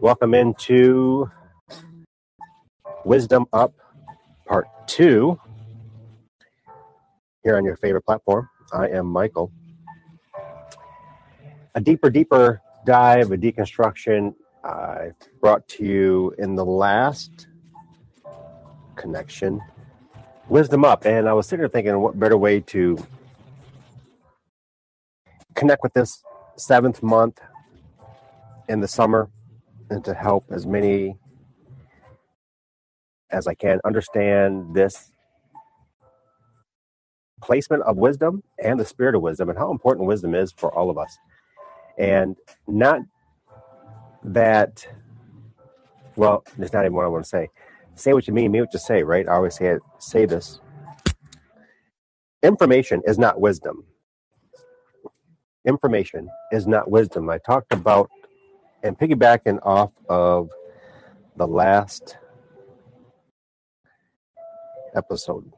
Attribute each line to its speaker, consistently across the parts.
Speaker 1: Welcome into Wisdom Up Part 2 here on your favorite platform. I am Michael. A deeper, deeper dive, a deconstruction I brought to you in the last connection, Wisdom Up. And I was sitting there thinking, what better way to connect with this seventh month in the summer and to help as many as I can understand this placement of wisdom and the spirit of wisdom and how important wisdom is for all of us. And not that, well, it's not even what I want to say. Say what you mean, mean what you say, right? I always say it, say this. Information is not wisdom. Information is not wisdom. I talked about and piggybacking off of the last episode,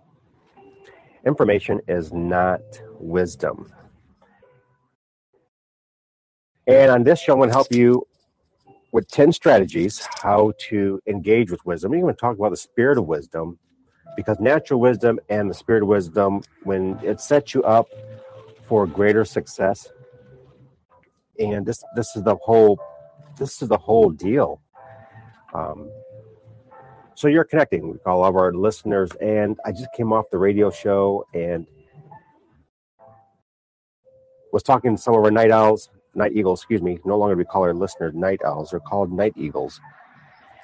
Speaker 1: information is not wisdom. And on this show, I'm going to help you with 10 strategies how to engage with wisdom. We're going to talk about the spirit of wisdom because natural wisdom and the spirit of wisdom, when it sets you up for greater success, and this this is the whole this is the whole deal. Um, so you're connecting with all of our listeners, and I just came off the radio show and was talking to some of our night owls, night eagles, excuse me. No longer do we call our listeners night owls; they're called night eagles.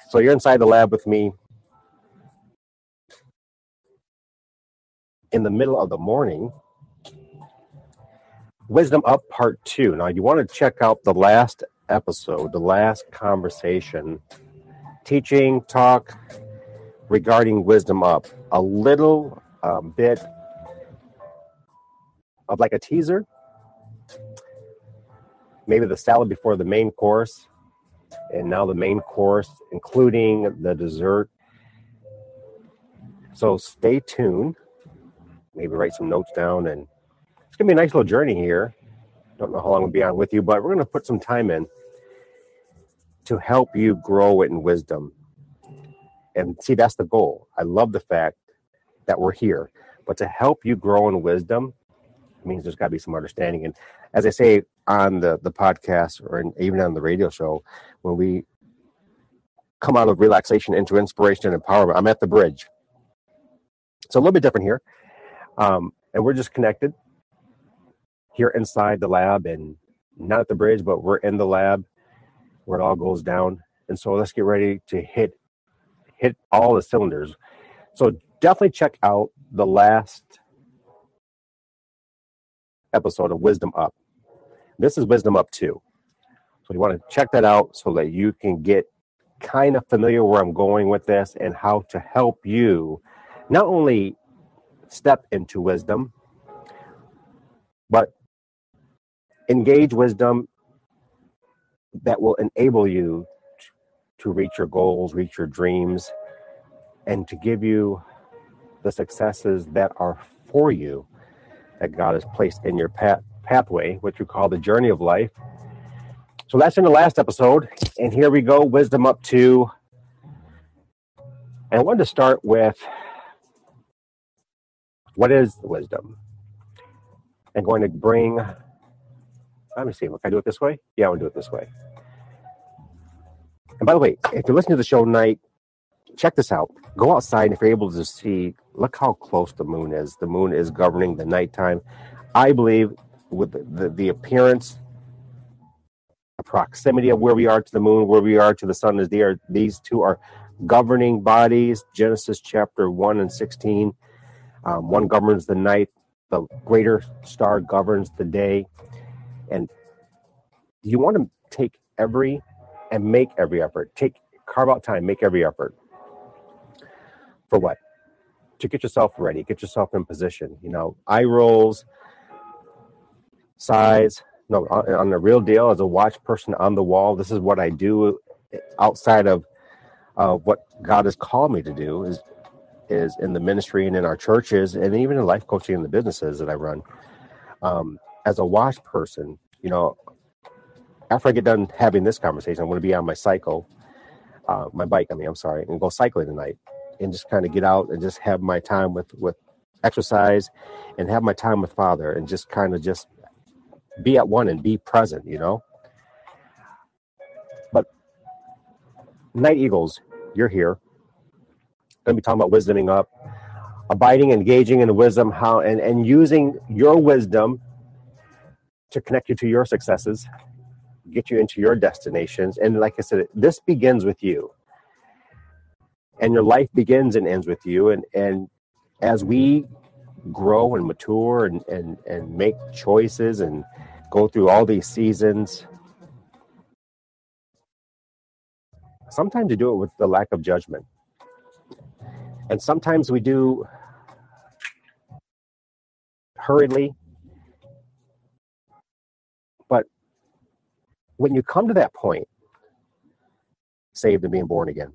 Speaker 1: So you're inside the lab with me in the middle of the morning. Wisdom Up Part 2. Now, you want to check out the last episode, the last conversation, teaching, talk regarding wisdom up, a little um, bit of like a teaser, maybe the salad before the main course, and now the main course, including the dessert. So stay tuned. Maybe write some notes down, and it's gonna be a nice little journey here. Don't know how long we'll be on with you, but we're gonna put some time in to help you grow in wisdom. And see, that's the goal. I love the fact that we're here, but to help you grow in wisdom means there's got to be some understanding. And as I say on the, the podcast or in, even on the radio show, when we come out of relaxation into inspiration and empowerment, I'm at the bridge. It's a little bit different here. Um, and we're just connected here inside the lab and not at the bridge, but we're in the lab where it all goes down. And so let's get ready to hit hit all the cylinders. So definitely check out the last episode of Wisdom Up. This is Wisdom Up 2. So you want to check that out so that you can get kind of familiar where I'm going with this and how to help you not only step into wisdom, but engage wisdom that will enable you to reach your goals, reach your dreams, and to give you the successes that are for you that God has placed in your path, pathway, which we call the journey of life. So that's in the last episode. And here we go, wisdom up two. And I wanted to start with what is wisdom? I'm going to bring let me see. Can I do it this way? Yeah, I will do it this way. And by the way, if you're listening to the show tonight, check this out. Go outside if you're able to see. Look how close the moon is. The moon is governing the nighttime. I believe with the, the, the appearance, the proximity of where we are to the moon, where we are to the sun, is there. These two are governing bodies. Genesis chapter one and sixteen. Um, one governs the night. The greater star governs the day. And you want to take every and make every effort. Take carve out time, make every effort. For what? To get yourself ready, get yourself in position. You know, eye rolls, sighs. No, on, on the real deal, as a watch person on the wall, this is what I do outside of uh, what God has called me to do is is in the ministry and in our churches and even in life coaching and the businesses that I run. Um, as a watch person, you know, after I get done having this conversation, I'm going to be on my cycle, uh, my bike. I mean, I'm sorry, and go cycling tonight, and just kind of get out and just have my time with with exercise, and have my time with Father, and just kind of just be at one and be present. You know. But Night Eagles, you're here. Going to be talking about wisdoming up, abiding, engaging in wisdom, how and and using your wisdom to connect you to your successes get you into your destinations. And like I said, this begins with you. And your life begins and ends with you. And and as we grow and mature and, and, and make choices and go through all these seasons, sometimes you do it with the lack of judgment. And sometimes we do hurriedly when you come to that point, saved and being born again,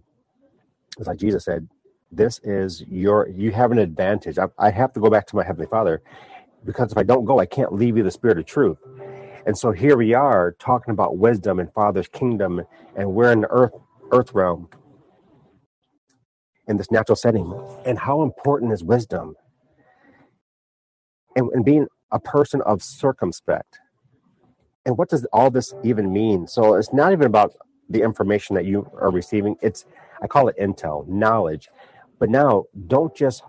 Speaker 1: it's like Jesus said, this is your, you have an advantage. I, I have to go back to my Heavenly Father because if I don't go, I can't leave you the Spirit of truth. And so here we are talking about wisdom and Father's kingdom, and we're in the earth, earth realm in this natural setting. And how important is wisdom? And, and being a person of circumspect and what does all this even mean? So it's not even about the information that you are receiving. It's I call it intel, knowledge. But now don't just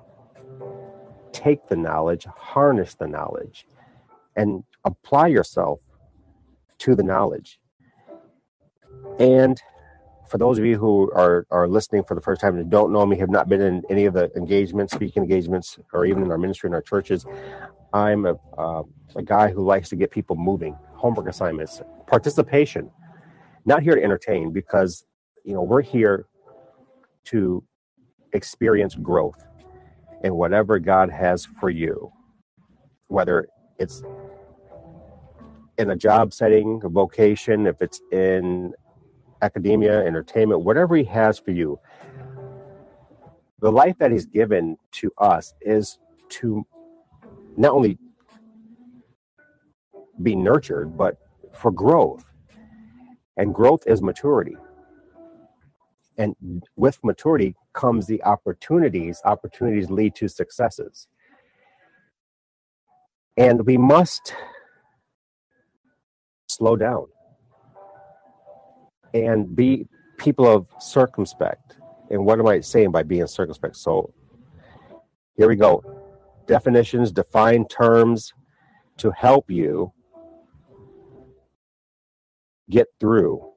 Speaker 1: take the knowledge, harness the knowledge, and apply yourself to the knowledge. And for those of you who are, are listening for the first time and don't know me, have not been in any of the engagements, speaking engagements, or even in our ministry in our churches, I'm a, uh, a guy who likes to get people moving homework assignments, participation. Not here to entertain because you know we're here to experience growth in whatever God has for you, whether it's in a job setting, a vocation, if it's in academia, entertainment, whatever He has for you. The life that He's given to us is to not only be nurtured, but for growth. And growth is maturity. And with maturity comes the opportunities. Opportunities lead to successes. And we must slow down and be people of circumspect. And what am I saying by being circumspect? So here we go. Definitions, define terms to help you get through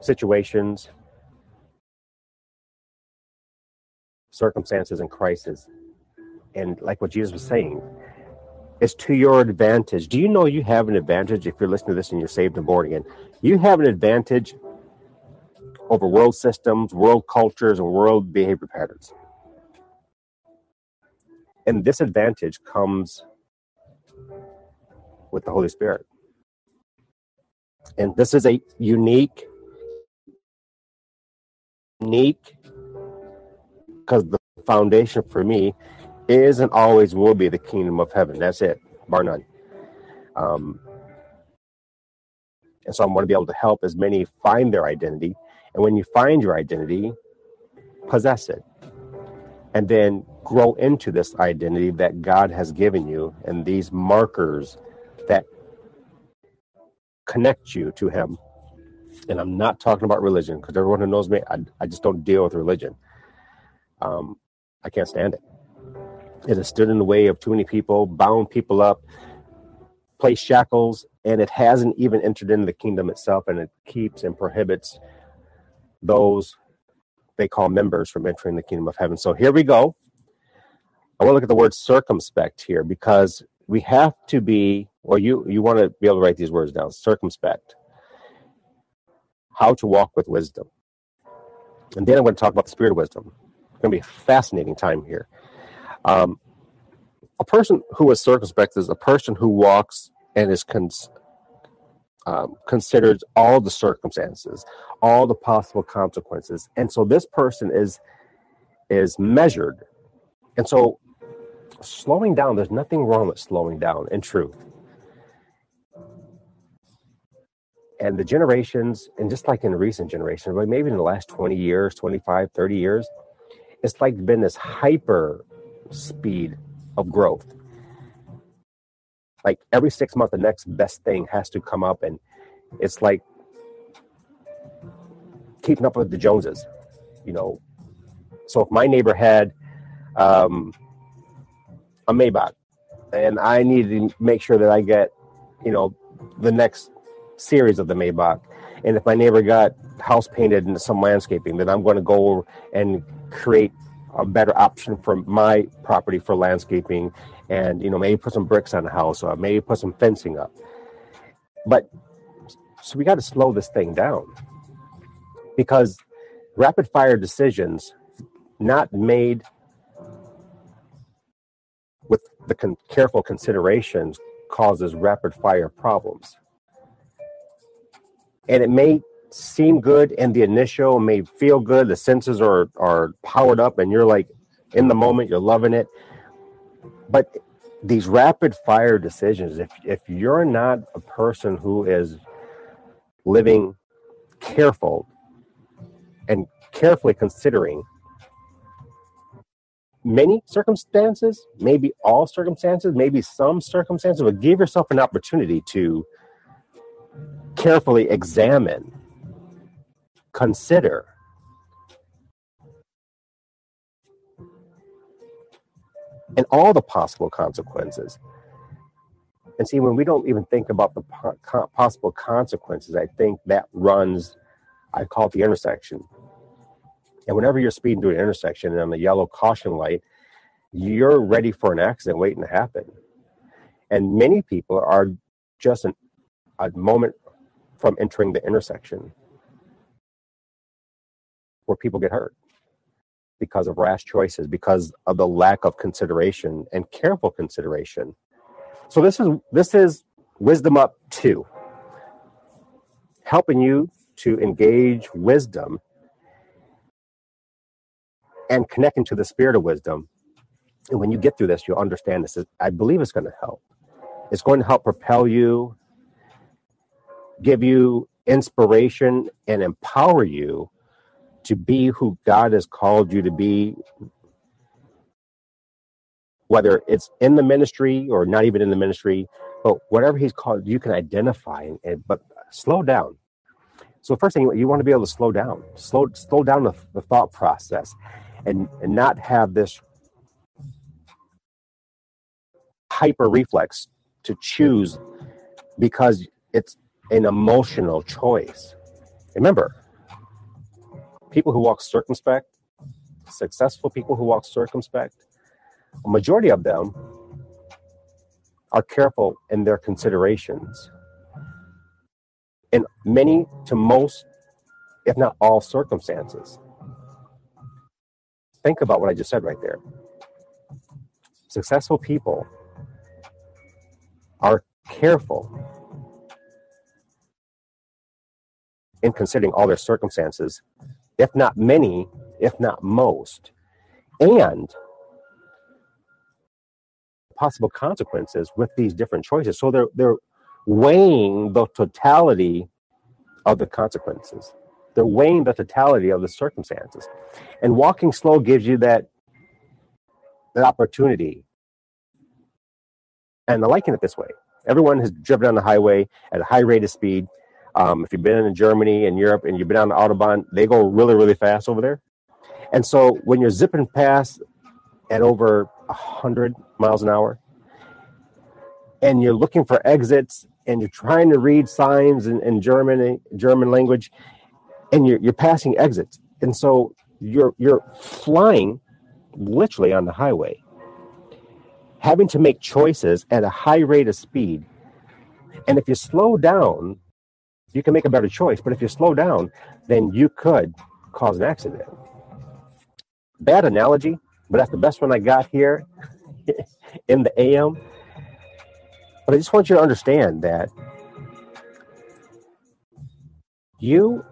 Speaker 1: situations, circumstances, and crises. And like what Jesus was saying, it's to your advantage. Do you know you have an advantage if you're listening to this and you're saved and born again? You have an advantage over world systems, world cultures, and world behavior patterns. And this advantage comes with the Holy Spirit. And this is a unique, unique, because the foundation for me is and always will be the kingdom of heaven. That's it, bar none. Um, and so I'm going to be able to help as many find their identity. And when you find your identity, possess it. And then grow into this identity that God has given you and these markers that connect you to Him. And I'm not talking about religion because everyone who knows me, I, I just don't deal with religion. Um, I can't stand it. It has stood in the way of too many people, bound people up, placed shackles, and it hasn't even entered into the kingdom itself, and it keeps and prohibits those they call members from entering the kingdom of heaven. So here we go. I want to look at the word circumspect here because we have to be or you you want to be able to write these words down circumspect. How to walk with wisdom. And then i'm going to talk about the spirit of wisdom. It's going to be a fascinating time here. Um, a person who is circumspect is a person who walks and is cons- um, considers all the circumstances all the possible consequences. And so this person is is measured. And so slowing down there's nothing wrong with slowing down in truth And the generations, and just like in recent generations, but maybe in the last 20 years, 25, 30 years, it's like been this hyper speed of growth. Like every six months, the next best thing has to come up, and it's like keeping up with the Joneses, you know. So if my neighbor had um, a Maybach, and I need to make sure that I get, you know, the next series of the Maybach, and if my neighbor got house painted and some landscaping, then I'm going to go and create a better option for my property for landscaping, and you know maybe put some bricks on the house or maybe put some fencing up. But so we got to slow this thing down. Because rapid fire decisions not made the con- careful considerations causes rapid fire problems. And it may seem good in the initial, may feel good, the senses are are powered up and you're like in the moment, you're loving it. But these rapid fire decisions, if if you're not a person who is living careful and carefully considering many circumstances, maybe all circumstances, maybe some circumstances, but give yourself an opportunity to carefully examine, consider, and all the possible consequences. And see, when we don't even think about the po- possible consequences, I think that runs, I call it the intersection. And whenever you're speeding through an intersection and on the yellow caution light, you're ready for an accident waiting to happen. And many people are just an, a moment from entering the intersection where people get hurt because of rash choices, because of the lack of consideration and careful consideration. So this is this is wisdom up two, helping you to engage wisdom and connecting to the spirit of wisdom. And when you get through this, you'll understand this. I believe it's going to help. It's going to help propel you, give you inspiration, and empower you to be who God has called you to be, whether it's in the ministry or not even in the ministry, but whatever He's called, you can identify. And, and but slow down. So first thing you want to be able to slow down, slow slow down the, the thought process, and, and not have this hyper reflex to choose because it's an emotional choice. Remember, people who walk circumspect, successful people who walk circumspect, a majority of them are careful in their considerations. In many to most, if not all circumstances. Think about what I just said right there. Successful people are careful in considering all their circumstances, if not many, if not most, and possible consequences with these different choices. So they're they're weighing the totality of the consequences. They're weighing the totality of the circumstances. And walking slow gives you that, that opportunity. And I liken it this way everyone has driven on the highway at a high rate of speed. Um, if you've been in Germany and Europe and you've been on the Autobahn, they go really, really fast over there. And so when you're zipping past at over 100 miles an hour and you're looking for exits and you're trying to read signs in, in German, German language and you're, you're passing exits. And so you're, you're flying literally on the highway, having to make choices at a high rate of speed. And if you slow down, you can make a better choice. But if you slow down, then you could cause an accident. Bad analogy, but that's the best one I got here in the AM. But I just want you to understand that you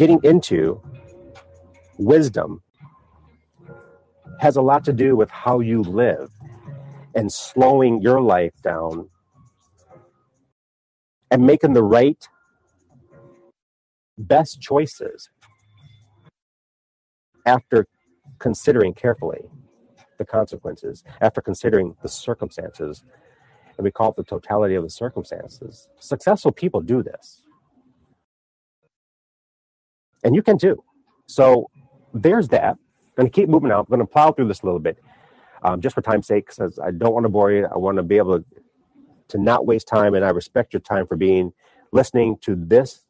Speaker 1: getting into wisdom has a lot to do with how you live and slowing your life down and making the right best choices after considering carefully the consequences, after considering the circumstances, and we call it the totality of the circumstances. Successful people do this. And you can two. So there's that. I'm going to keep moving out. I'm going to plow through this a little bit um, just for time's sake, because I don't want to bore you. I want to be able to, to not waste time, and I respect your time for being listening to this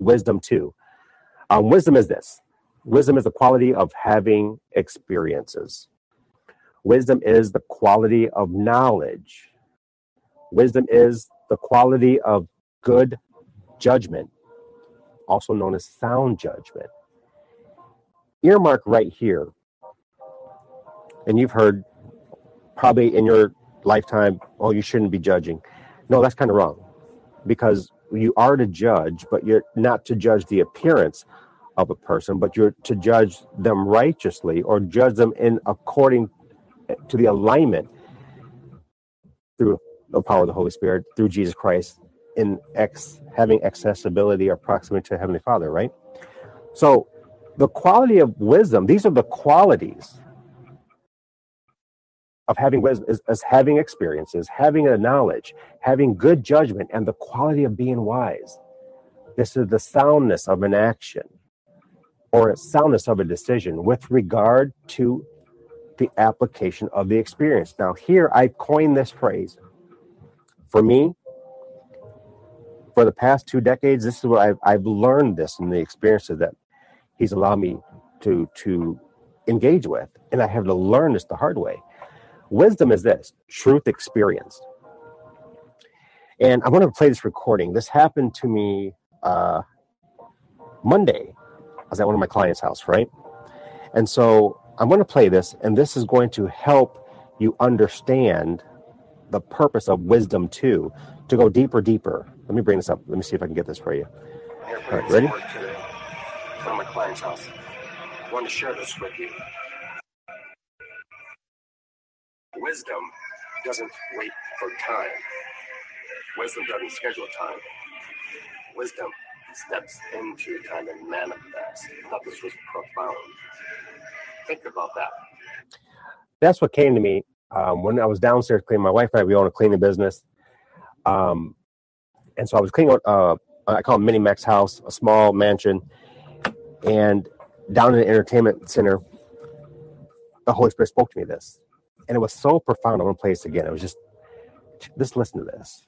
Speaker 1: wisdom too. Um, wisdom is this wisdom is the quality of having experiences, wisdom is the quality of knowledge, wisdom is the quality of good judgment, also known as sound judgment. Earmark right here and you've heard probably in your lifetime, oh, you shouldn't be judging. No, that's kind of wrong because you are to judge, but you're not to judge the appearance of a person, but you're to judge them righteously or judge them in according eh, to the alignment through the power of the Holy Spirit, through Jesus Christ, in ex having accessibility or proximity to Heavenly Father, right? So the quality of wisdom, these are the qualities of having wisdom is, is having experiences, having a knowledge, having good judgment, and the quality of being wise. This is the soundness of an action or soundness of a decision with regard to the application of the experience. Now, here I coined this phrase. For me, for the past two decades, this is what I've, I've learned this in the experiences that he's allowed me to to engage with, and I have to learn this the hard way. Wisdom is this truth experienced. And I want to play this recording. This happened to me uh, Monday. I was at one of my clients' house, right? And so I'm going to play this, and this is going to help you understand the purpose of wisdom too, to go deeper, deeper. Let me bring this up. Let me see if I can get this for you. All right, ready? From my client's house. I want to share this with you. Wisdom doesn't wait for time. Wisdom doesn't schedule time. Wisdom steps into time and manifests. I thought this was profound. Think about that. That's what came to me um, when I was downstairs cleaning. My wife and I, we own a cleaning business. Um, and so I was cleaning, uh, I call it Mini Max house, a small mansion. And down in the entertainment center, the Holy Spirit spoke to me this and it was so profound. I want to play this again. It was just, just listen to this.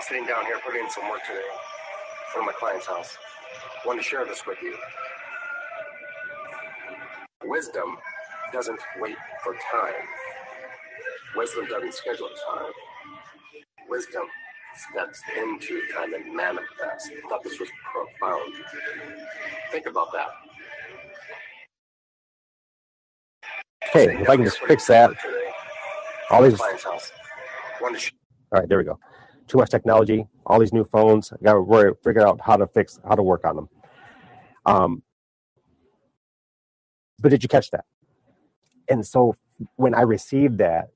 Speaker 1: Sitting down here, putting in some work today, of my client's house. I want to share this with you. Wisdom doesn't wait for time. Wisdom doesn't schedule time. Wisdom steps into time and manifests. I thought this was profound. Think about that. Okay, if I can just fix that. All these. All right, there we go. Too much technology. All these new phones. I got to worry figure out how to fix, how to work on them. Um, but did you catch that? And so when I received that,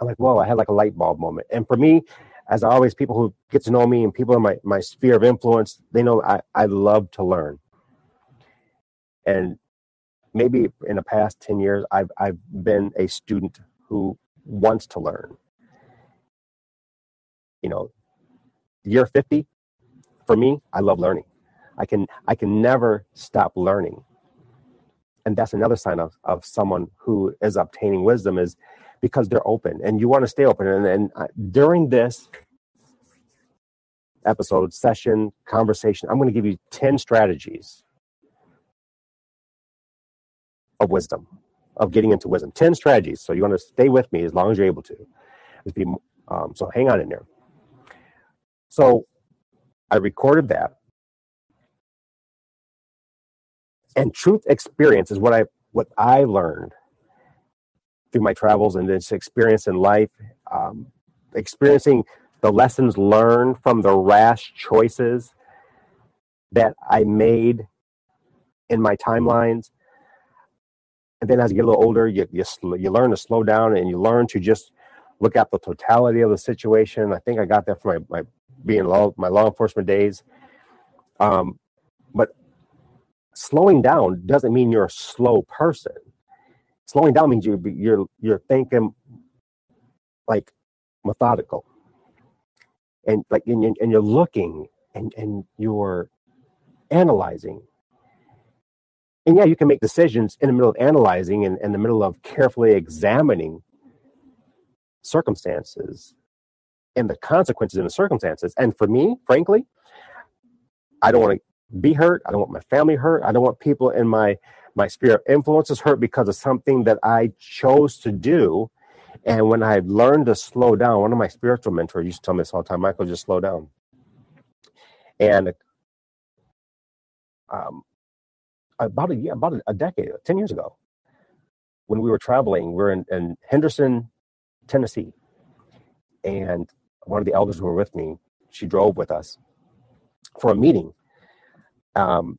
Speaker 1: I'm like, whoa, I had like a light bulb moment. And for me, as always, people who get to know me and people in my, my sphere of influence, they know I, I love to learn. And maybe in the past 10 years I've I've been a student who wants to learn. You know, year 50 for me, I love learning. I can I can never stop learning. And that's another sign of, of someone who is obtaining wisdom is because they're open and you want to stay open. And, and uh, during this episode, session, conversation, I'm going to give you 10 strategies of wisdom, of getting into wisdom. 10 strategies. So you want to stay with me as long as you're able to. Be, um, so hang on in there. So I recorded that. And truth experience is what I what I learned through my travels and this experience in life, um, experiencing the lessons learned from the rash choices that I made in my timelines and then as you get a little older, you you, you learn to slow down and you learn to just look at the totality of the situation. I think I got that from my, my being law, my law enforcement days. Um, but slowing down doesn't mean you're a slow person. Slowing down means you you're you're thinking like methodical, and like and, and you're looking and and you're analyzing. And yeah, you can make decisions in the middle of analyzing and in the middle of carefully examining circumstances and the consequences in the circumstances. And for me, frankly, I don't want to be hurt. I don't want my family hurt. I don't want people in my my sphere of influences hurt because of something that I chose to do. And when I learned to slow down, one of my spiritual mentors used to tell me this all the time, Michael, just slow down. And um, about a year, about a, decade, ten years ago, when we were traveling, we were in, in Henderson, Tennessee, and one of the elders who were with me, she drove with us for a meeting. Um,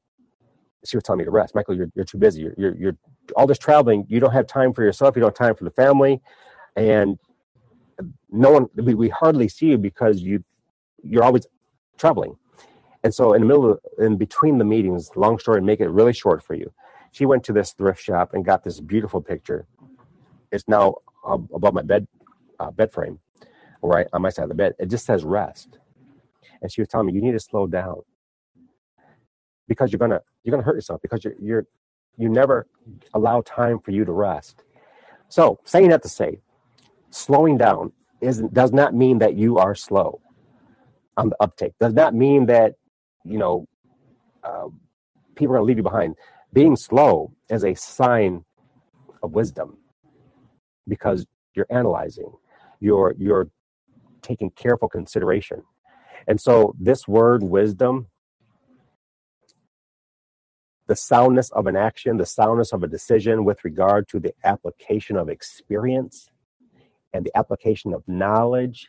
Speaker 1: she was telling me to rest. Michael, you're, you're too busy. You're, you're, you're all this traveling. You don't have time for yourself. You don't have time for the family, and no one. We, we hardly see you because you you're always traveling. And so, in the middle of, in between the meetings, long story, make it really short for you. She went to this thrift shop and got this beautiful picture. It's now ab- above my bed uh, bed frame, right on my side of the bed. It just says rest. And she was telling me you need to slow down because you're gonna you're gonna hurt yourself because you're you're you never allow time for you to rest. So saying that to say, slowing down isn't does not mean that you are slow on the uptake. Does not mean that you know uh, people are gonna leave you behind. Being slow is a sign of wisdom because you're analyzing, you're you're taking careful consideration. And so this word wisdom the soundness of an action, the soundness of a decision with regard to the application of experience and the application of knowledge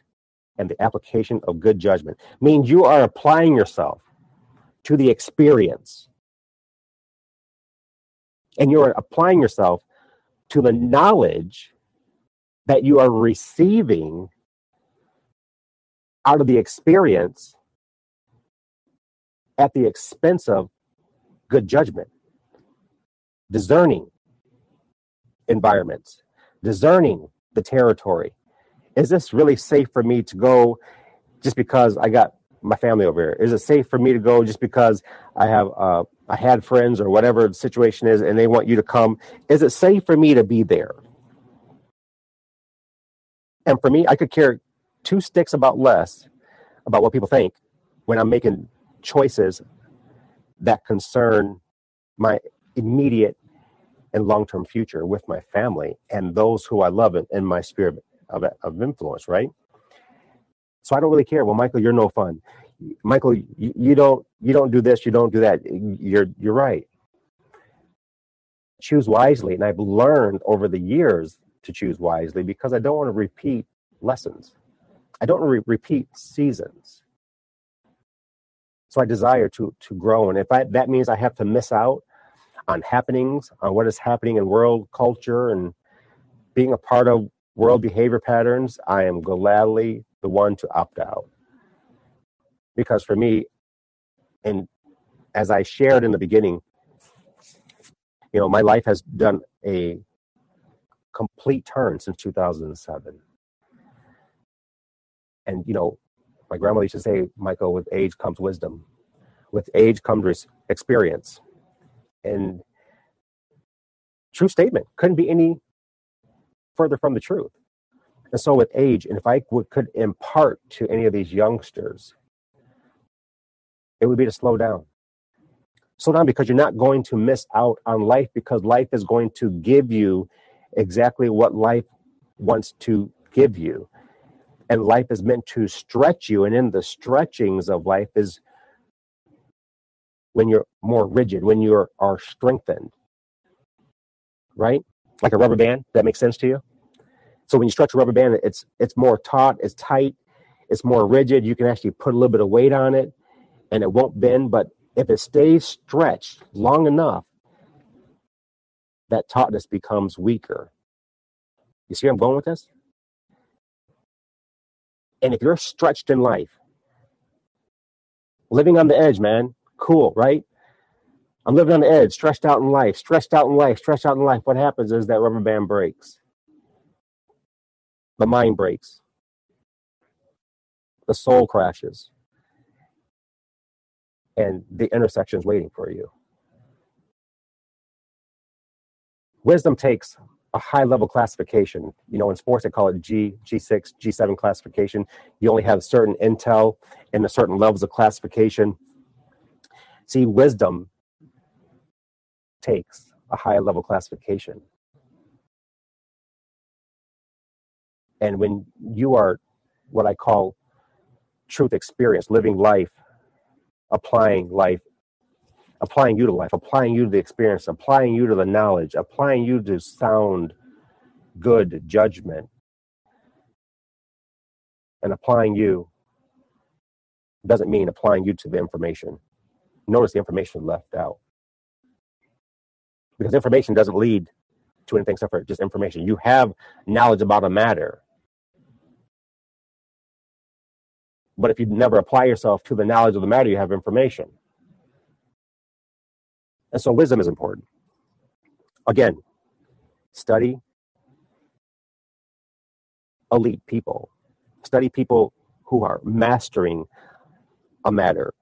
Speaker 1: and the application of good judgment. Means you are applying yourself to the experience. And you're applying yourself to the knowledge that you are receiving out of the experience at the expense of good judgment, discerning environments, discerning the territory. Is this really safe for me to go just because I got my family over here? Is it safe for me to go just because I have uh, I had friends or whatever the situation is, and they want you to come? Is it safe for me to be there? And for me, I could care two sticks about less about what people think when I'm making choices that concern my immediate and long-term future with my family and those who I love in my sphere of, of influence, right? So I don't really care. Well, Michael, you're no fun. Michael, you, you don't you don't do this, you don't do that. You're you're right. Choose wisely, and I've learned over the years to choose wisely because I don't want to repeat lessons. I don't re- repeat seasons. So I desire to to grow, and if I, that means I have to miss out on happenings, on what is happening in world culture, and being a part of world behavior patterns, I am gladly the one to opt out. Because for me, and as I shared in the beginning, you know, my life has done a complete turn since 2007. And you know, my grandmother used to say, Michael, with age comes wisdom. With age comes experience. And true statement. Couldn't be any further from the truth. And so with age, and if I would, could impart to any of these youngsters, it would be to slow down. Slow down because you're not going to miss out on life because life is going to give you exactly what life wants to give you and life is meant to stretch you and in the stretchings of life is when you're more rigid when you are, are strengthened right like a rubber band that makes sense to you so when you stretch a rubber band it's it's more taut it's tight it's more rigid you can actually put a little bit of weight on it and it won't bend but if it stays stretched long enough that tautness becomes weaker. You see where I'm going with this? And if you're stretched in life, living on the edge, man, cool, right? I'm living on the edge, stretched out in life, stressed out in life, stressed out in life. What happens is that rubber band breaks. The mind breaks. The soul crashes. And the intersection is waiting for you. Wisdom takes a high level classification. You know, in sports, they call it G, G6, G7 classification. You only have certain intel and the certain levels of classification. See, wisdom takes a high level classification. And when you are what I call truth experience, living life, applying life, applying you to life, applying you to the experience, applying you to the knowledge, applying you to sound good judgment, and applying you doesn't mean applying you to the information. Notice the information left out. Because information doesn't lead to anything except for just information. You have knowledge about a matter. But if you never apply yourself to the knowledge of the matter, you have information. And so wisdom is important. Again, study elite people, study people who are mastering a matter,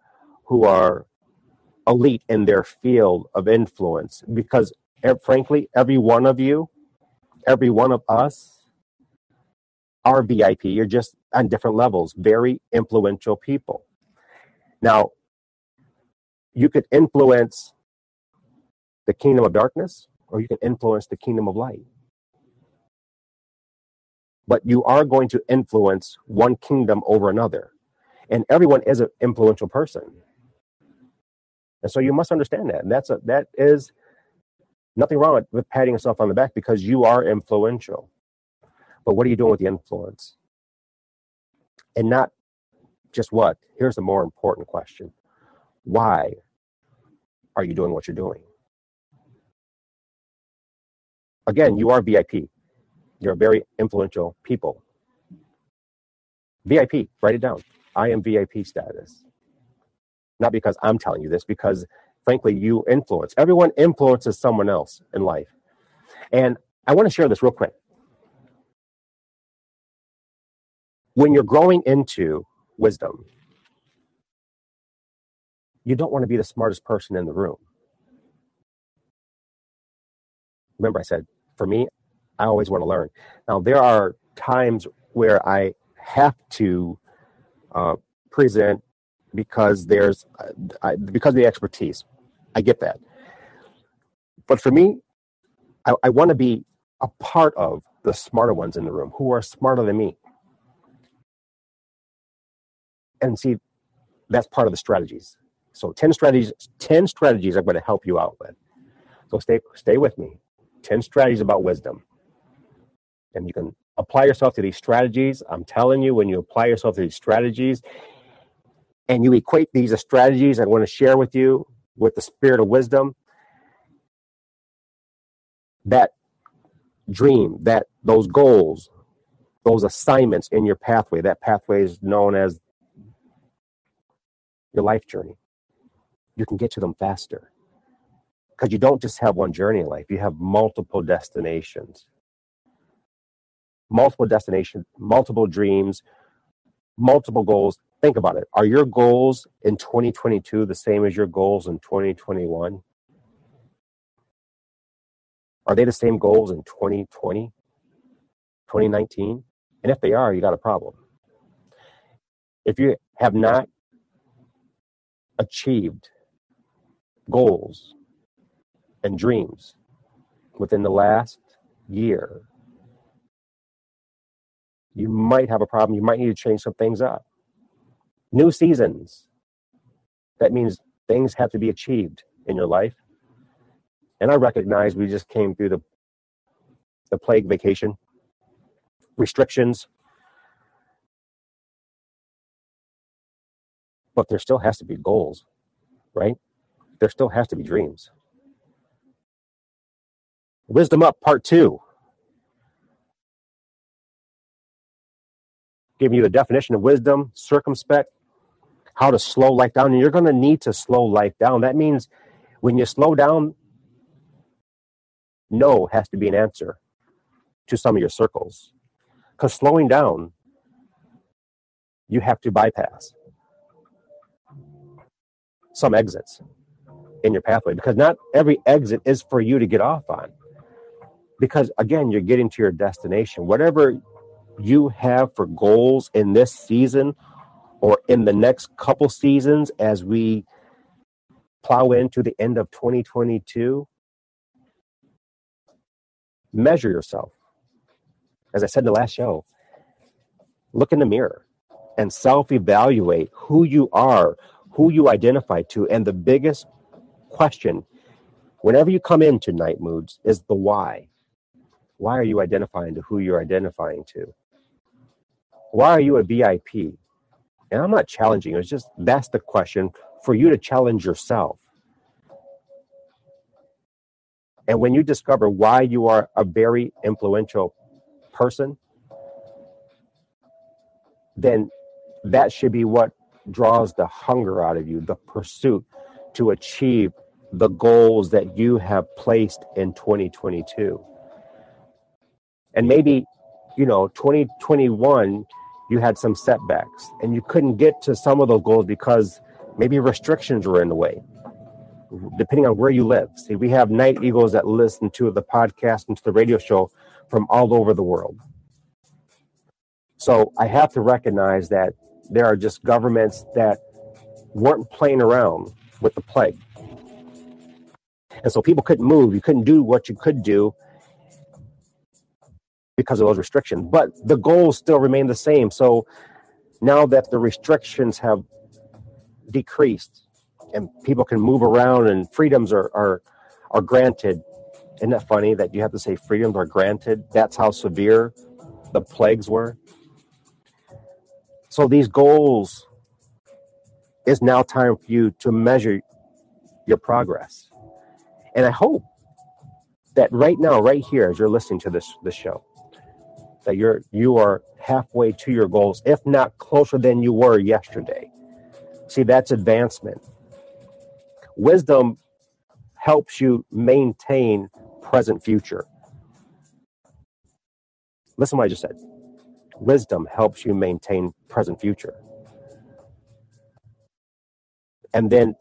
Speaker 1: who are elite in their field of influence. Because, frankly, every one of you, every one of us, are VIP. You're just on different levels, very influential people. Now, you could influence the kingdom of darkness or you can influence the kingdom of light. But you are going to influence one kingdom over another. And everyone is an influential person. And so you must understand that. And that's a, that is nothing wrong with, patting yourself on the back because you are influential. But what are you doing with the influence? And not just what? Here's the more important question why are you doing what you're doing? Again, mm-hmm. you are VIP. You're a very influential people. VIP, write it down. I am VIP status. Not because I'm telling you this, because frankly, you influence. Everyone influences someone else in life. And I want to share this real quick. When you're growing into wisdom, you don't want to be the smartest person in the room. Remember, I said for me, I always want to learn. Now, there are times where I have to uh, present because there's uh, I, because of the expertise. I get that, but for me, I, I want to be a part of the smarter ones in the room who are smarter than me. And see, that's part of the strategies. So 10 strategies, 10 strategies I'm going to help you out with. So stay stay with me. 10 strategies about wisdom. And you can apply yourself to these strategies. I'm telling you, when you apply yourself to these strategies and you equate these strategies I want to share with you with the spirit of wisdom, that dream, that those goals, those assignments in your pathway, that pathway is known as your life journey. You can get to them faster because you don't just have one journey in life, you have multiple destinations. Multiple destinations, multiple dreams, multiple goals. Think about it. Are your goals in 2022 the same as your goals in 2021? Are they the same goals in 2020, 2019? And if they are, you got a problem. If you have not achieved goals and dreams within the last year, you might have a problem. You might need to change some things up. New seasons. That means things have to be achieved in your life. And I recognize we just came through the the plague vacation, restrictions. But there still has to be goals, right? There still has to be dreams. Wisdom Up Part 2. Giving you the definition of wisdom, circumspect, how to slow life down. And you're going to need to slow life down. That means when you slow down, no has to be an answer to some of your circles. Because slowing down, you have to bypass some exits in your pathway because not every exit is for you to get off on. Because again, you're getting to your destination. Whatever you have for goals in this season or in the next couple seasons as we plow into the end of 2022, measure yourself. As I said in the last show, look in the mirror and self evaluate who you are, who you identify to. And the biggest question, whenever you come into Nitemoodz, is the why. Why are you identifying to who you're identifying to? Why are you a VIP? And I'm not challenging it's just that's the question for you to challenge yourself. And when you discover why you are a very influential person, then that should be what draws the hunger out of you, the pursuit to achieve the goals that you have placed in 2022. And maybe, you know, 2021, you had some setbacks and you couldn't get to some of those goals because maybe restrictions were in the way, depending on where you live. See, we have night eagles that listen to the podcast and to the radio show from all over the world. So I have to recognize that there are just governments that weren't playing around with the plague. And so people couldn't move. You couldn't do what you could do because of those restrictions. But the goals still remain the same. So now that the restrictions have decreased and people can move around and freedoms are, are, are granted, isn't that funny that you have to say freedoms are granted? That's how severe the plagues were. So these goals is now time for you to measure your progress. And I hope that right now, right here, as you're listening to this this show, that you're you are halfway to your goals, if not closer than you were yesterday. See, that's advancement. Wisdom helps you maintain present future. Listen what I just said. Wisdom helps you maintain present future. And then,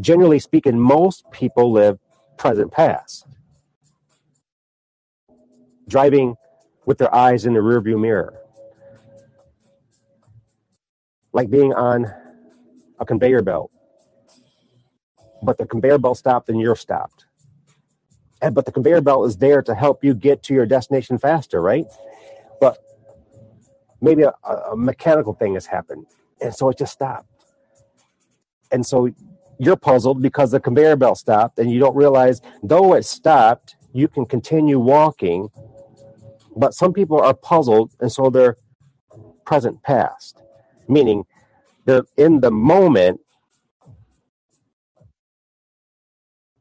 Speaker 1: generally speaking, most people live present past. Driving with their eyes in the rearview mirror. Like being on a conveyor belt. But the conveyor belt stopped and you're stopped. And, but the conveyor belt is there to help you get to your destination faster, right? but maybe a, a mechanical thing has happened. And so it just stopped. And so you're puzzled because the conveyor belt stopped and you don't realize though it stopped, you can continue walking. But some people are puzzled and so they're present past, meaning they're in the moment,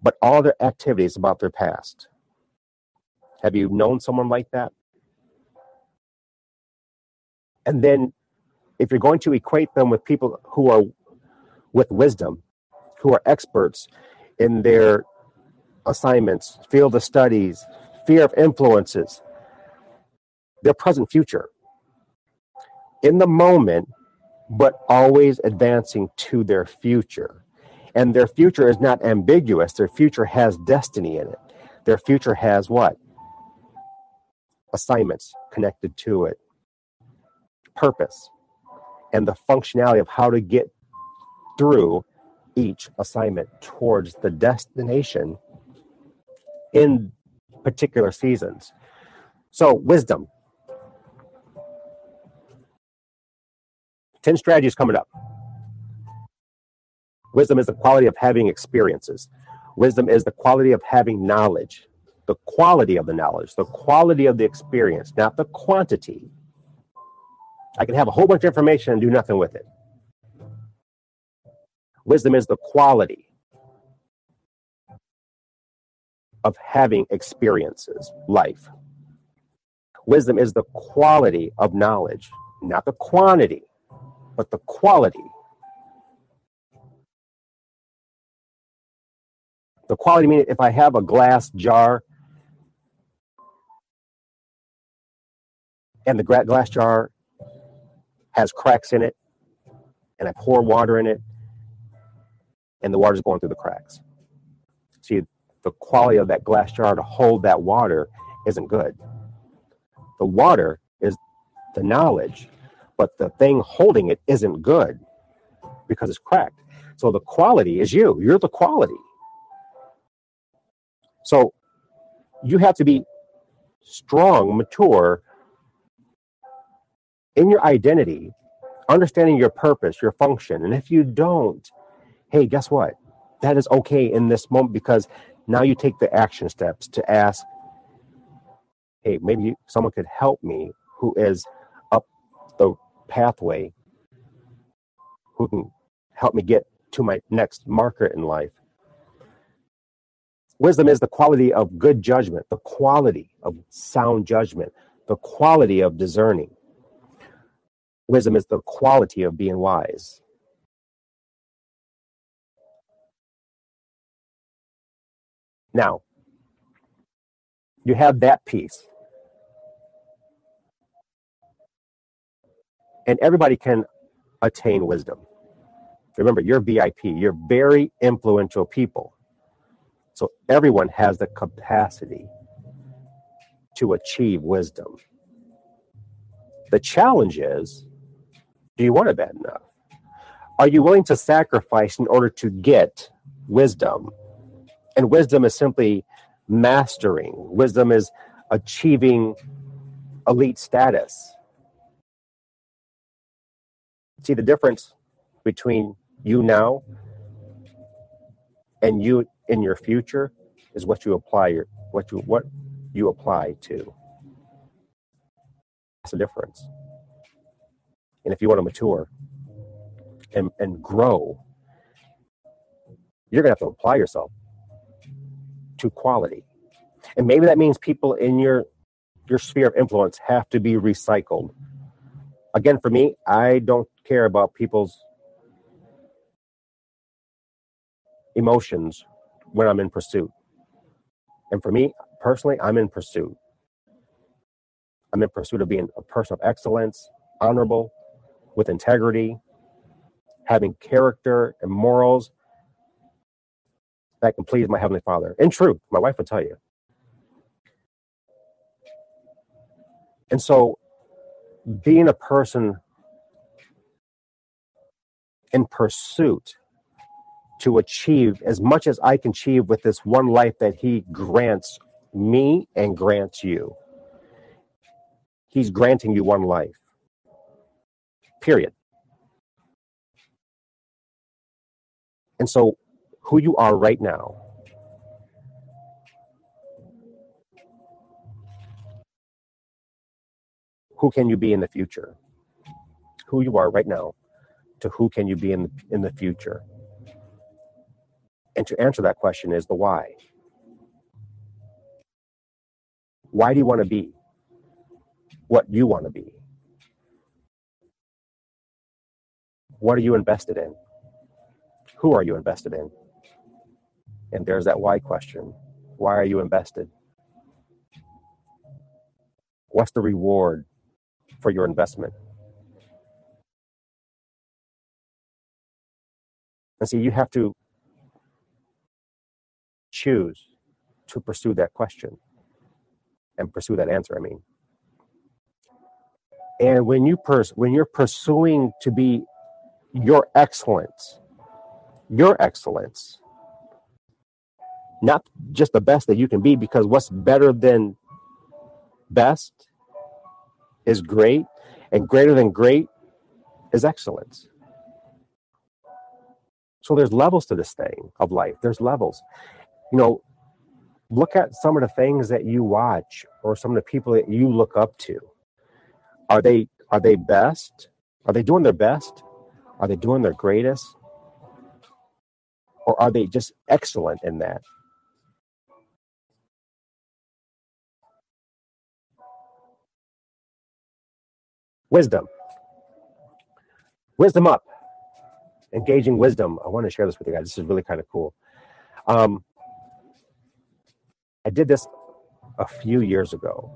Speaker 1: but all their activities about their past. Have you known someone like that? And then if you're going to equate them with people who are with wisdom, who are experts in their assignments, field of studies, sphere of influences, their present future. In the moment, but always advancing to their future. And their future is not ambiguous. Their future has destiny in it. Their future has what? Assignments connected to it purpose and the functionality of how to get through each assignment towards the destination in particular seasons. So, wisdom. 10 strategies coming up. Wisdom is the quality of having experiences. Wisdom is the quality of having knowledge, the quality of the knowledge, the quality of the experience, not the quantity. I can have a whole bunch of information and do nothing with it. Wisdom is the quality of having experiences, life. Wisdom is the quality of knowledge, not the quantity, but the quality. The quality meaning if I have a glass jar and the glass jar has cracks in it, and I pour water in it, and the water's going through the cracks. See, the quality of that glass jar to hold that water isn't good. The water is the knowledge, but the thing holding it isn't good because it's cracked. So the quality is you. You're the quality. So you have to be strong, mature in your identity, understanding your purpose, your function. And if you don't, hey, guess what? That is okay in this moment because now you take the action steps to ask, hey, maybe someone could help me who is pathway, who can help me get to my next marker in life. Wisdom is the quality of good judgment, the quality of sound judgment, the quality of discerning. Wisdom is the quality of being wise. Now, you have that piece. And everybody can attain wisdom. Remember, you're VIP, you're very influential people. So everyone has the capacity to achieve wisdom. The challenge is do you want it bad enough? Are you willing to sacrifice in order to get wisdom? And wisdom is simply mastering, wisdom is achieving elite status. See the difference between you now and you in your future is what you apply your what you what you apply to. That's the difference. And if you want to mature and, and grow, you're gonna have to apply yourself to quality. And maybe that means people in your your sphere of influence have to be recycled. Again, for me, I don't care about people's emotions when I'm in pursuit. And for me personally, I'm in pursuit. I'm in pursuit of being a person of excellence, honorable, with integrity, having character and morals that can please my Heavenly Father. In truth, my wife will tell you. And so, being a person in pursuit to achieve as much as I can achieve with this one life that He grants me and grants you. He's granting you one life. Period. And so, who you are right now, who can you be in the future? Who you are right now to who can you be in the, in the future? And to answer that question is the why. Why do you want to be what you want to be? What are you invested in? Who are you invested in? And there's that why question. Why are you invested? What's the reward for your investment? And see, you have to choose to pursue that question and pursue that answer, I mean. And when you pers- when you're pursuing to be your excellence, your excellence, not just the best that you can be, because what's better than best is great, and greater than great is excellence. So there's levels to this thing of life. There's levels. You know, look at some of the things that you watch or some of the people that you look up to. Are they are they best? Are they doing their best? Are they doing their greatest? Or are they just excellent in that? Wisdom. Wisdom up. Engaging wisdom. I want to share this with you guys. This is really kind of cool. Um, I did this a few years ago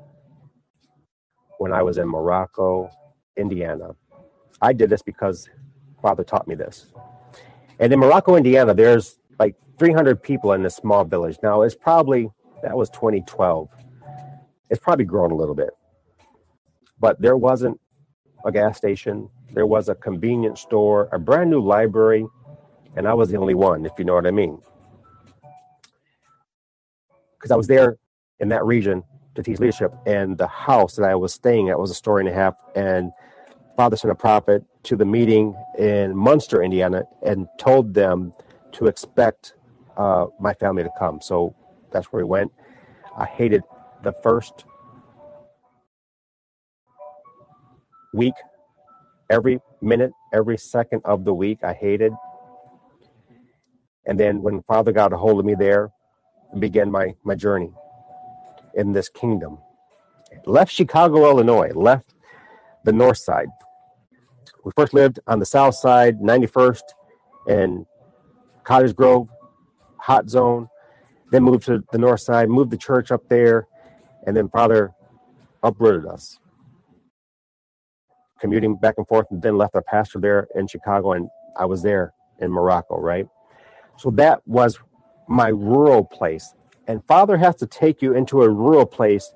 Speaker 1: when I was in Morocco, Indiana. I did this because Father taught me this. And in Morocco, Indiana, there's like 300 people in this small village. Now, it's probably, that was 2012. It's probably grown a little bit. But there wasn't a gas station, there was a convenience store, a brand new library, and I was the only one, if you know what I mean. Because I was there in that region to teach leadership, and the house that I was staying at was a story and a half. And Father sent a prophet to the meeting in Munster, Indiana, and told them to expect uh, my family to come. So that's where we went. I hated the first week, every minute, every second of the week. I hated. And then when Father got a hold of me there, began my, my journey in this kingdom. Left Chicago, Illinois, left the north side. We first lived on the south side, 91st and Cottage Grove, hot zone. Then moved to the north side, moved the church up there, and then Father uprooted us commuting back and forth, and then left our pastor there in Chicago, and I was there in Morocco, right? So that was my rural place. And Father has to take you into a rural place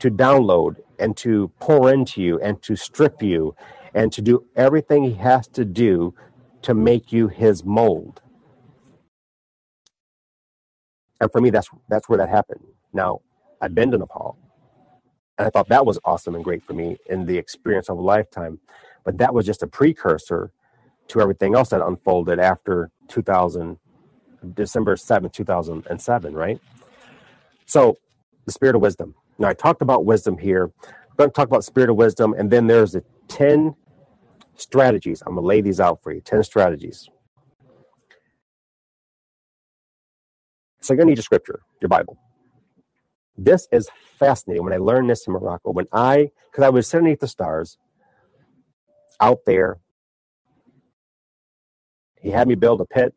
Speaker 1: to download and to pour into you and to strip you and to do everything he has to do to make you his mold. And for me, that's that's where that happened. Now, I've been to Nepal. And I thought that was awesome and great for me in the experience of a lifetime. But that was just a precursor to everything else that unfolded after 2000, December 7, 2007, right? So, the spirit of wisdom. Now, I talked about wisdom here. I'm going to talk about spirit of wisdom, and then there's the 10 strategies. I'm going to lay these out for you 10 strategies. So, you're going to need your scripture, your Bible. This is fascinating. When I learned this in Morocco, when I, because I was sitting underneath the stars out there, he had me build a pit.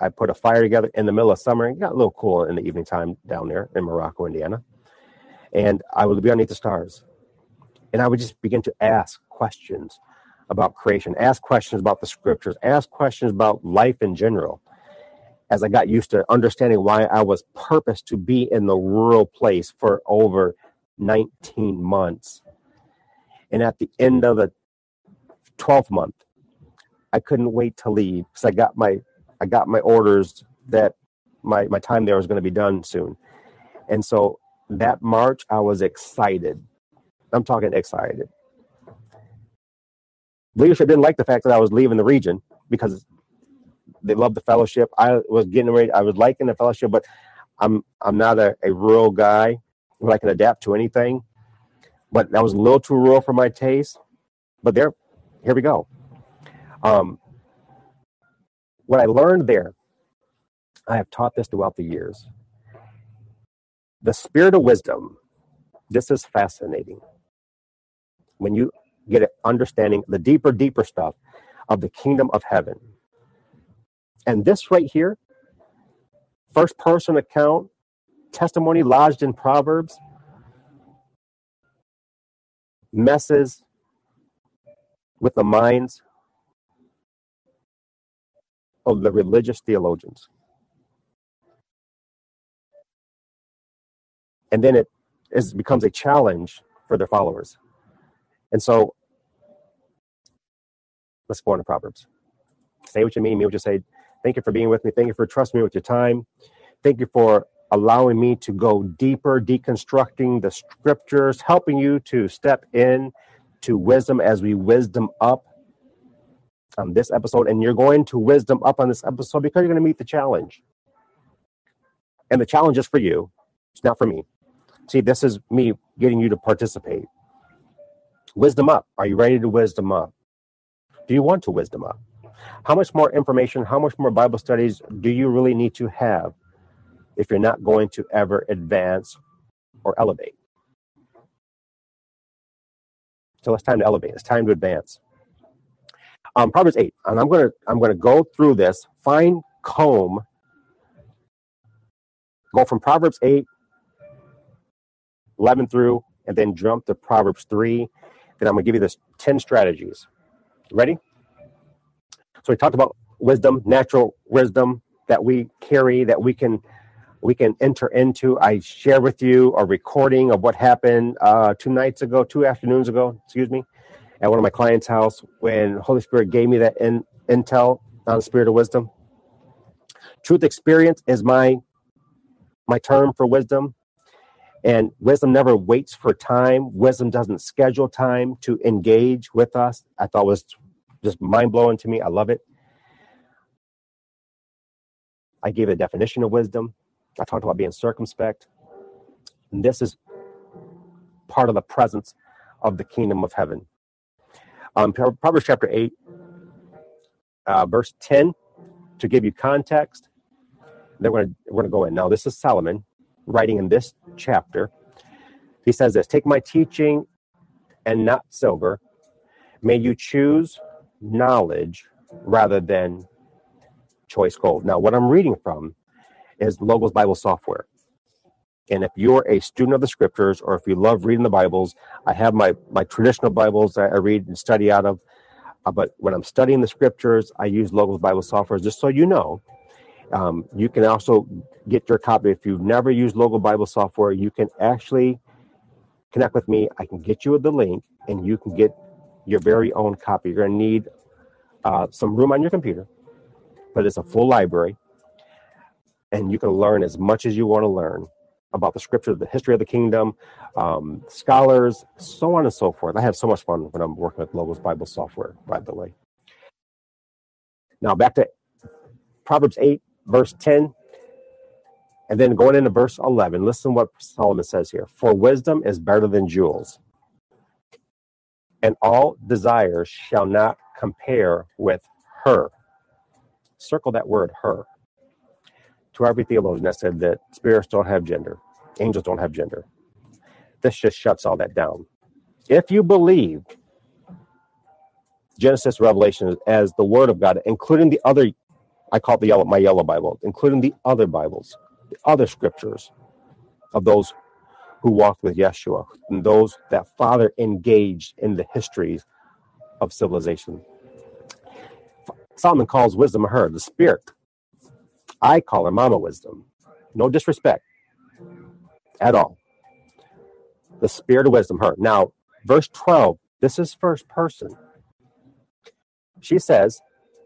Speaker 1: I put a fire together in the middle of summer. It got a little cool in the evening time down there in Morocco, Indiana. And I would be underneath the stars. And I would just begin to ask questions about creation, ask questions about the scriptures, ask questions about life in general as I got used to understanding why I was purposed to be in the rural place for over 19 months. And at the end mm-hmm. of the 12th month, I couldn't wait to leave because I got my I got my orders that my, my time there was going to be done soon. And so that March, I was excited. I'm talking excited. Leadership didn't like the fact that I was leaving the region because they love the fellowship. I was getting ready. I was liking the fellowship, but I'm I'm not a, a rural guy where I can adapt to anything. But that was a little too rural for my taste. But there, here we go. Um, what I learned there, I have taught this throughout the years. The spirit of wisdom. This is fascinating. When you get an understanding, the deeper, deeper stuff of the kingdom of heaven and this right here, first person account, testimony lodged in Proverbs, messes with the minds of the religious theologians. And then it is, becomes a challenge for their followers. And so let's go on to Proverbs. Say what you mean, mean what you say. Thank you for being with me. Thank you for trusting me with your time. Thank you for allowing me to go deeper, deconstructing the scriptures, helping you to step in to wisdom as we wisdom up on this episode. And you're going to wisdom up on this episode because you're going to meet the challenge. And the challenge is for you, it's not for me. See, this is me getting you to participate. Wisdom up. Are you ready to wisdom up? Do you want to wisdom up? How much more information, how much more Bible studies do you really need to have if you're not going to ever advance or elevate? So it's time to elevate. It's time to advance. Um, Proverbs eight, and I'm gonna I'm gonna go through this, fine comb, go from Proverbs eight, 11 through, and then jump to Proverbs three. Then I'm gonna give you this ten strategies. Ready? So we talked about wisdom, natural wisdom that we carry, that we can we can enter into. I share with you a recording of what happened uh, two nights ago, two afternoons ago, excuse me, at one of my clients' house when Holy Spirit gave me that in, intel on the spirit of wisdom. Truth experience is my my term for wisdom. And wisdom never waits for time. Wisdom doesn't schedule time to engage with us. I thought was just mind blowing to me. I love it. I gave a definition of wisdom. I talked about being circumspect. And this is part of the presence of the kingdom of heaven. Um, Proverbs chapter 8, uh, verse 10, to give you context. Then we're going to go in. Now, this is Solomon writing in this chapter. He says this Take my teaching and not silver. May you choose knowledge rather than choice gold. Now, what I'm reading from is Logos Bible software. And if you're a student of the scriptures or if you love reading the Bibles, I have my, my traditional Bibles that I read and study out of. Uh, but when I'm studying the scriptures, I use Logos Bible software just so you know. Um, you can also get your copy. If you've never used Logo Bible software, you can actually connect with me. I can get you the link and you can get your very own copy. You're going to need uh, some room on your computer, but it's a full library and you can learn as much as you want to learn about the scripture, the history of the kingdom, um, scholars, so on and so forth. I have so much fun when I'm working with Logos Bible software, by the way. Now back to Proverbs 8, verse 10, and then going into verse 11. Listen what Solomon says here. For wisdom is better than jewels, and all desires shall not compare with her. Circle that word, her to every theologian that said that spirits don't have gender, angels don't have gender. This just shuts all that down. If you believe Genesis, Revelation as the Word of God, including the other, I call it the yellow, my yellow Bible, including the other Bibles, the other scriptures of those who walked with Yeshua, and those that Father engaged in the histories of civilization. Solomon calls wisdom her, the spirit I call her Mama Wisdom. No disrespect at all. The spirit of wisdom, her. Now, verse 12, this is first person. She says,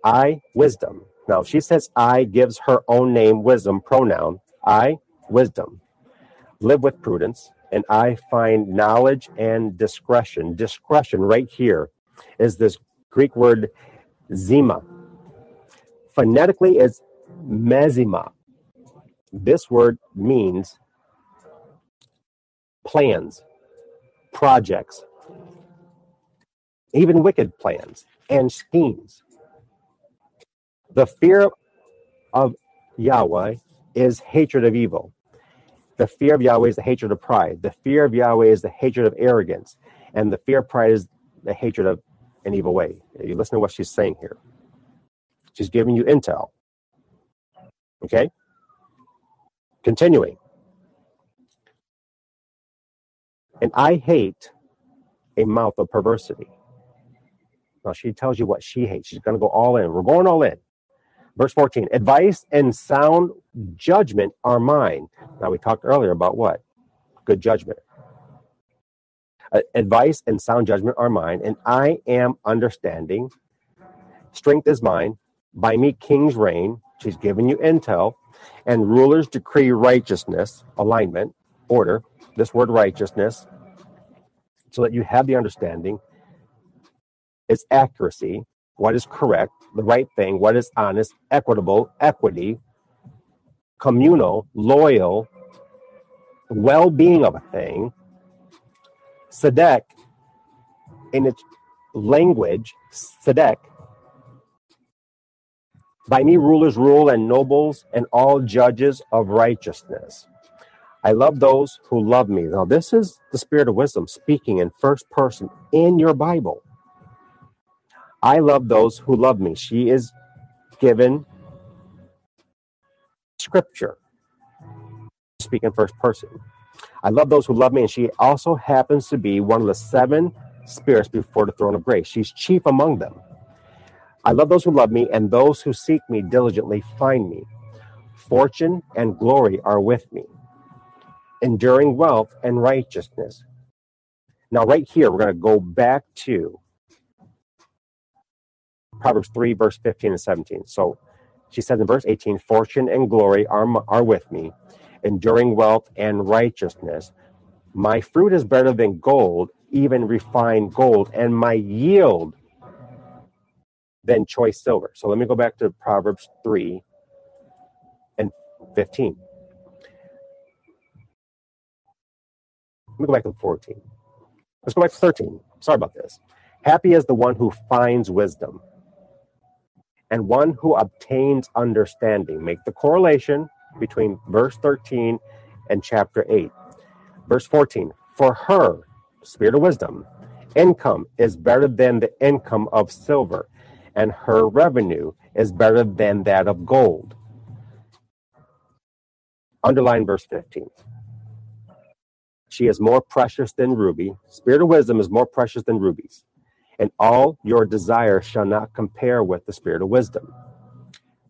Speaker 1: I, wisdom. Now, she says I gives her own name, wisdom, pronoun. I, wisdom. Live with prudence, and I find knowledge and discretion. Discretion, right here, is this Greek word zema. Phonetically, it's Mezima. This word means plans, projects, even wicked plans and schemes. The fear of Yahweh is hatred of evil. The fear of Yahweh is the hatred of pride. The fear of Yahweh is the hatred of arrogance. And the fear of pride is the hatred of an evil way. You listen to what she's saying here. She's giving you intel. Okay? Continuing. And I hate a mouth of perversity. Now she tells you what she hates. She's going to go all in. We're going all in. Verse 14 Advice and sound judgment are mine. Now we talked earlier about what? Good judgment. Advice and sound judgment are mine, and I am understanding. Strength is mine. By me kings reign. She's giving you intel. And rulers decree righteousness, alignment, order, this word righteousness, so that you have the understanding. It's accuracy, what is correct, the right thing, what is honest, equitable, equity, communal, loyal, well being of a thing. Sadek, in its language, Sadek by me rulers rule and nobles and all judges of righteousness. I love those who love me. Now, this is the spirit of wisdom speaking in first person in your Bible. I love those who love me. She is given scripture, speak in first person. I love those who love me, and she also happens to be one of the seven spirits before the throne of grace. She's chief among them. I love those who love me, and those who seek me diligently find me. Fortune and glory are with me, enduring wealth and righteousness. Now, right here, we're going to go back to Proverbs 3, verse 15 and 17. So she says in verse 18, Fortune and glory are, are with me, enduring wealth and righteousness. My fruit is better than gold, even refined gold, and my yield than choice silver. So let me go back to Proverbs 3 and 15. Let me go back to 14. Let's go back to 13. Sorry about this. Happy is the one who finds wisdom and one who obtains understanding. Make the correlation between verse 13 and chapter 8. Verse 14 For her, spirit of wisdom, income is better than the income of silver, and her revenue is better than that of gold. Underline verse 15. She is more precious than ruby. Spirit of wisdom is more precious than rubies and all your desire shall not compare with the spirit of wisdom.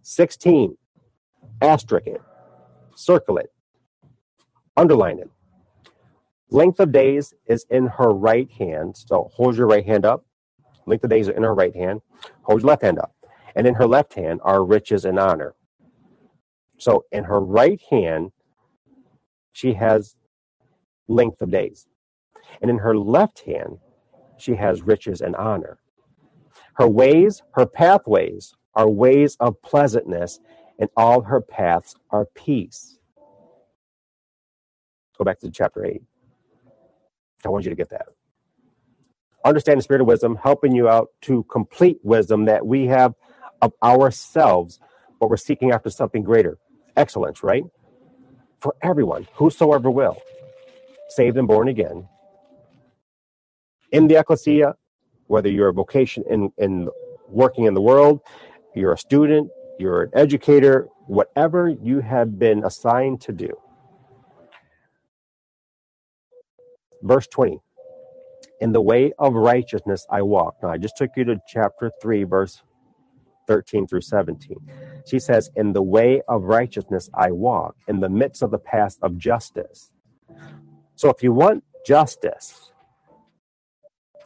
Speaker 1: 16. Asterisk it, circle it, underline it. Length of days is in her right hand. So hold your right hand up. Length of days are in her right hand. Hold your left hand up. And in her left hand are riches and honor. So in her right hand, she has length of days. And in her left hand, she has riches and honor. Her ways, her pathways, are ways of pleasantness, and all her paths are peace. Go back to chapter 8. I want you to get that. Understand the spirit of wisdom, helping you out to complete wisdom that we have of ourselves, but we're seeking after something greater. Excellence, right? For everyone, whosoever will, saved and born again, in the ecclesia, whether you're a vocation in, in working in the world, you're a student, you're an educator, whatever you have been assigned to do. Verse 20 In the way of righteousness I walk. Now, I just took you to chapter 3, verse 13 through 17. She says, In the way of righteousness I walk, in the midst of the path of justice. So, if you want justice,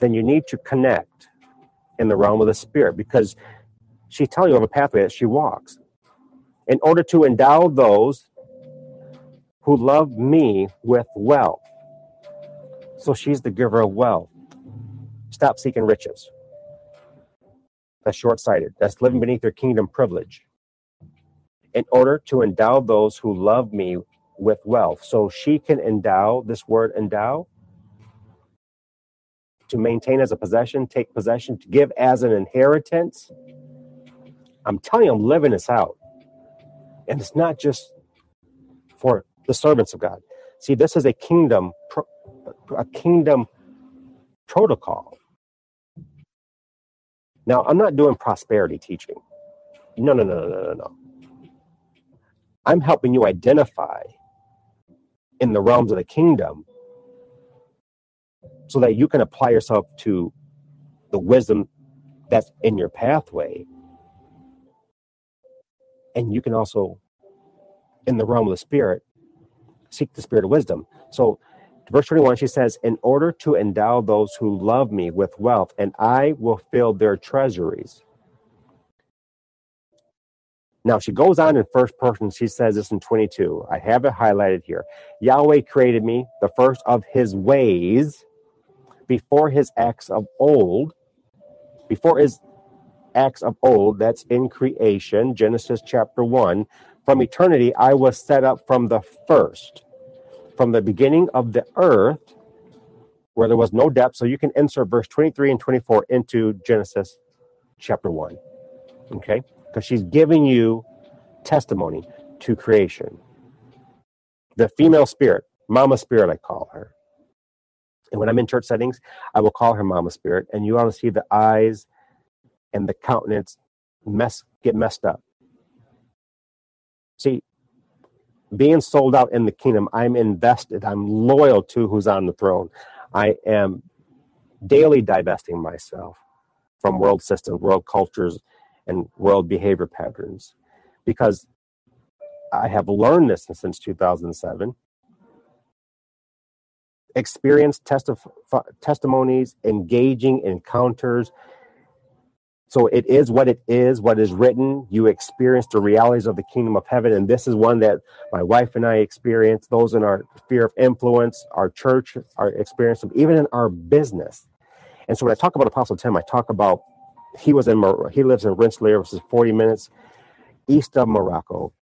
Speaker 1: then you need to connect in the realm of the spirit because she's telling you of a pathway that she walks. In order to endow those who love me with wealth. So she's the giver of wealth. Stop seeking riches. That's short sighted. That's living beneath your kingdom privilege. In order to endow those who love me with wealth. So she can endow, this word endow to maintain as a possession, take possession, to give as an inheritance. I'm telling you, I'm living this out. And it's not just for the servants of God. See, this is a kingdom, a kingdom protocol. Now, I'm not doing prosperity teaching. No, no, no, no, no, no. I'm helping you identify in the realms of the kingdom so that you can apply yourself to the wisdom that's in your pathway. And you can also, in the realm of the spirit, seek the spirit of wisdom. So, verse 21, she says, In order to endow those who love me with wealth, and I will fill their treasuries. Now, she goes on in first person. She says this in 22. I have it highlighted here. Yahweh created me, the first of his ways before his acts of old, before his acts of old, that's in creation, Genesis chapter 1. From eternity, I was set up from the first, from the beginning of the earth, where there was no depth. So you can insert verse 23 and 24 into Genesis chapter 1. Okay? Because she's giving you testimony to creation. the female spirit, Mama Spirit, I call her. And when I'm in church settings, I will call her Mama Spirit, and you ought to see the eyes and the countenance mess get messed up. See, being sold out in the kingdom, I'm invested. I'm loyal to who's on the throne. I am daily divesting myself from world systems, world cultures, and world behavior patterns because I have learned this since 2007. Experienced testif- testimonies, engaging encounters, so it is what it is, what is written. You experience the realities of the kingdom of heaven. And this is one that my wife and I experience, those in our sphere of influence, our church, our experience, even in our business. And so when I talk about Apostle Tim, I talk about he was in he lives in Rensselaer, which is 40 minutes east of Morocco.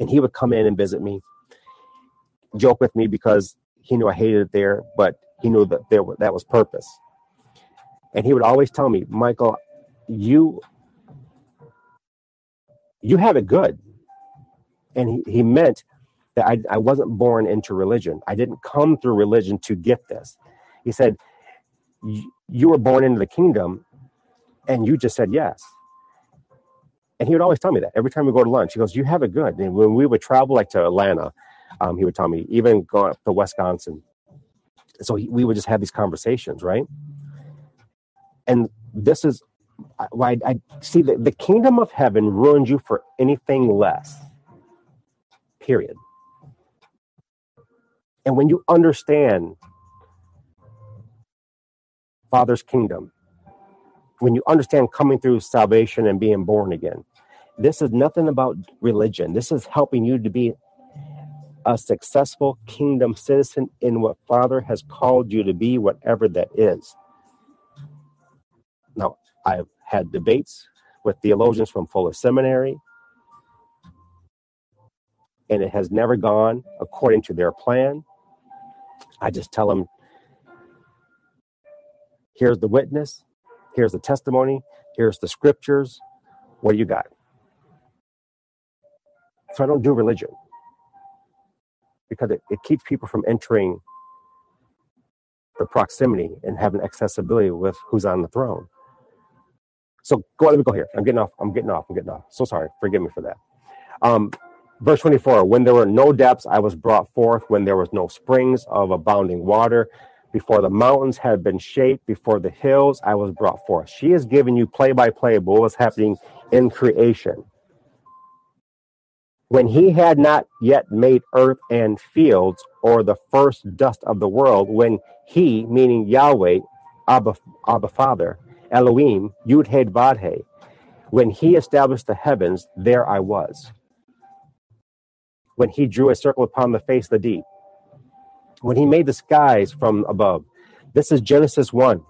Speaker 1: And he would come in and visit me, joke with me because he knew I hated it there, but he knew that there that was purpose. And he would always tell me, Michael, you you have it good. And he, he meant that I, I wasn't born into religion. I didn't come through religion to get this. He said you were born into the kingdom and you just said yes. And he would always tell me that every time we go to lunch. He goes you have it good. And when we would travel like to atlanta um, he would tell me even going up to wisconsin so he, we would just have these conversations right and this is I, I see that the kingdom of heaven ruins you for anything less. Period. And when you understand Father's kingdom, when you understand coming through salvation and being born again, this is nothing about religion. This is helping you to be a successful kingdom citizen in what Father has called you to be, whatever that is. Now, I've had debates with theologians from Fuller Seminary, and it has never gone according to their plan. I just tell them, here's the witness, here's the testimony, here's the scriptures. What do you got? So I don't do religion because it, it keeps people from entering the proximity and having accessibility with who's on the throne. So go, let me go here. I'm getting off. I'm getting off. I'm getting off. So sorry. Forgive me for that. Um, verse 24 When there were no depths, I was brought forth. When there was no springs of abounding water, before the mountains had been shaped, before the hills, I was brought forth. She has given you play by play of what was happening in creation. When he had not yet made earth and fields, or the first dust of the world, when he, meaning Yahweh, Abba, Abba Father, Elohim, Yud Hey Vav Hey. When he established the heavens, there I was. When he drew a circle upon the face of the deep. When he made the skies from above. This is Genesis 1.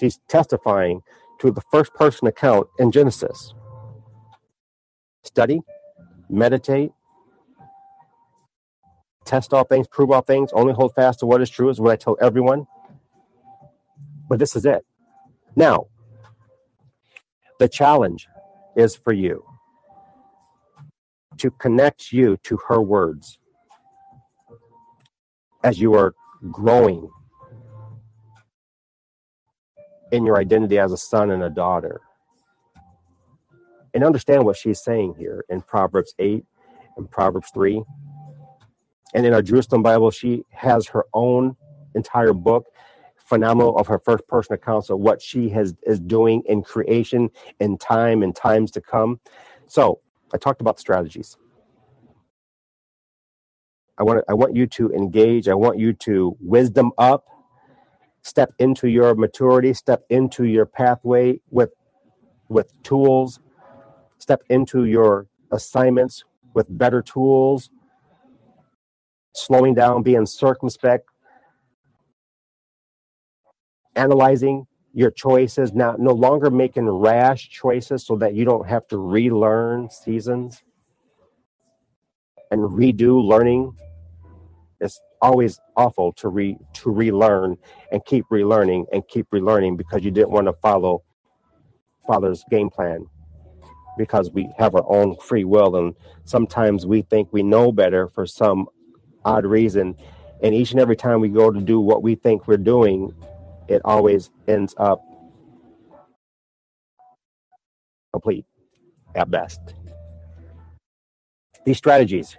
Speaker 1: She's testifying to the first person account in Genesis. Study, meditate, test all things, prove all things, only hold fast to what is true, is what I tell everyone. But this is it. Now, the challenge is for you to connect you to her words as you are growing in your identity as a son and a daughter. And understand what she's saying here in Proverbs 8 and Proverbs 3. And in our Jerusalem Bible, she has her own entire book phenomenal of her first person accounts of what she has is doing in creation in time and times to come. So I talked about strategies. I want I want you to engage. I want you to wisdom up, step into your maturity, step into your pathway with with tools, step into your assignments with better tools, slowing down, being circumspect, analyzing your choices, now no longer making rash choices so that you don't have to relearn seasons and redo learning. It's always awful to re to relearn and keep relearning and keep relearning because you didn't want to follow father's game plan because we have our own free will and sometimes we think we know better for some odd reason. And each and every time we go to do what we think we're doing, it always ends up complete at best. These strategies.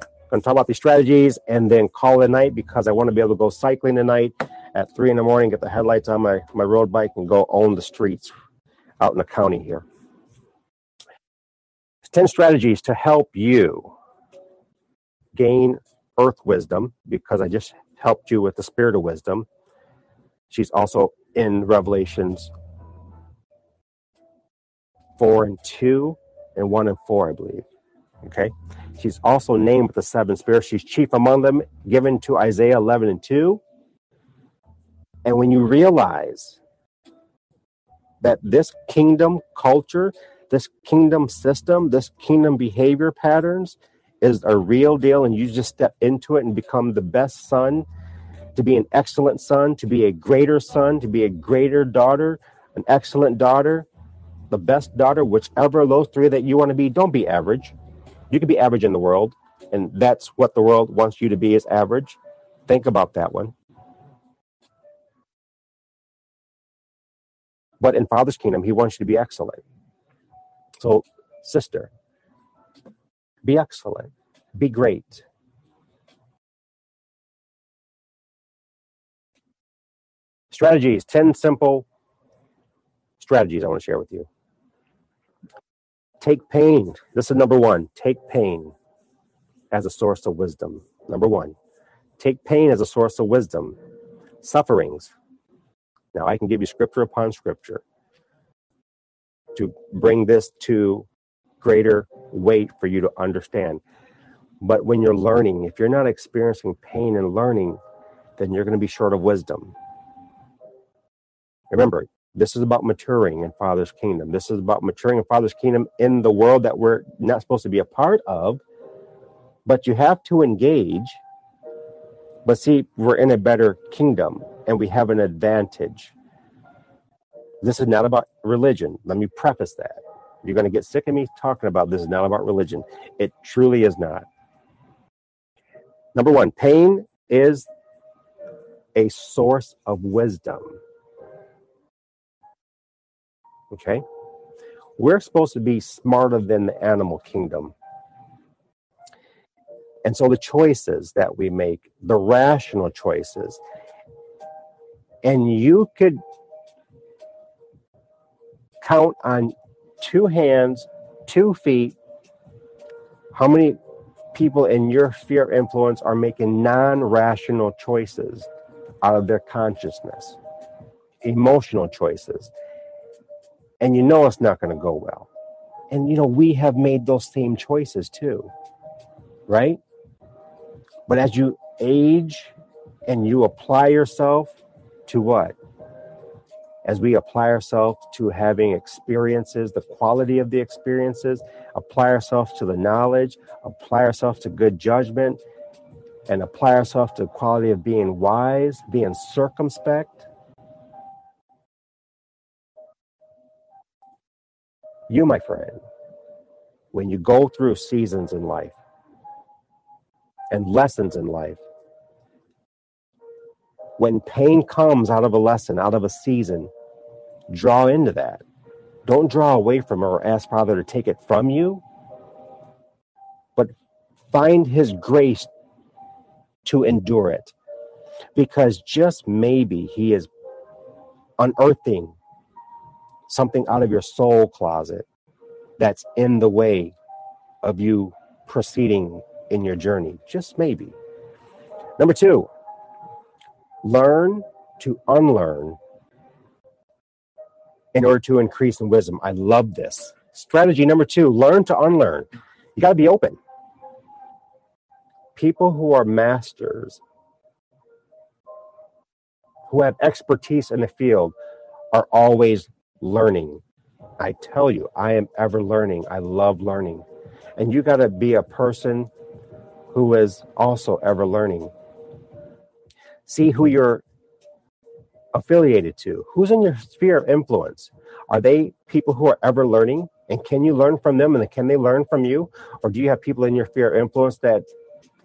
Speaker 1: I'm going to talk about these strategies and then call it a night because I want to be able to go cycling tonight at three in the morning, get the headlights on my, my road bike, and go own the streets out in the county here. 10 strategies to help you gain earth wisdom because I just helped you with the spirit of wisdom. She's also in Revelations 4 and 2 and 1 and 4, I believe. Okay. She's also named with the seven spirits. She's chief among them, given to Isaiah 11 and 2. And when you realize that this kingdom culture, this kingdom system, this kingdom behavior patterns is a real deal, and you just step into it and become the best son, to be an excellent son, to be a greater son, to be a greater daughter, an excellent daughter, the best daughter, whichever of those three that you want to be. Don't be average. You can be average in the world, and that's what the world wants you to be is average. Think about that one. But in Father's kingdom, he wants you to be excellent. So, sister, be excellent, be great. Strategies 10 simple strategies I want to share with you. Take pain. This is number one. Take pain as a source of wisdom. Number one. Take pain as a source of wisdom. Sufferings now, I can give you scripture upon scripture to bring this to greater weight for you to understand. But when you're learning, if you're not experiencing pain and learning, then you're going to be short of wisdom. Remember, this is about maturing in Father's kingdom. This is about maturing in Father's kingdom in the world that we're not supposed to be a part of. But you have to engage. But see, we're in a better kingdom and we have an advantage. This is not about religion. Let me preface that. You're going to get sick of me talking about this is not about religion. It truly is not. Number one, pain is a source of wisdom. Okay? We're supposed to be smarter than the animal kingdom. And so the choices that we make, the rational choices, and you could count on two hands, two feet, how many people in your sphere of influence are making non rational choices out of their consciousness, emotional choices. And you know it's not going to go well. And you know, we have made those same choices too, right? But as you age and you apply yourself to what? As we apply ourselves to having experiences, the quality of the experiences, apply ourselves to the knowledge, apply ourselves to good judgment, and apply ourselves to the quality of being wise, being circumspect. You, my friend, when you go through seasons in life and lessons in life, when pain comes out of a lesson, out of a season, draw into that. Don't draw away from it or ask Father to take it from you, but find His grace to endure it. Because just maybe He is unearthing something out of your soul closet that's in the way of you proceeding in your journey. Just maybe. Number two, learn to unlearn in order to increase in wisdom. I love this. Strategy number two learn to unlearn. You got to be open. People who are masters, who have expertise in the field, are always learning. I tell you, I am ever learning. I love learning. And you got to be a person who is also ever learning. See who you're affiliated to. Who's in your sphere of influence? Are they people who are ever learning? And can you learn from them? And can they learn from you? Or do you have people in your sphere of influence that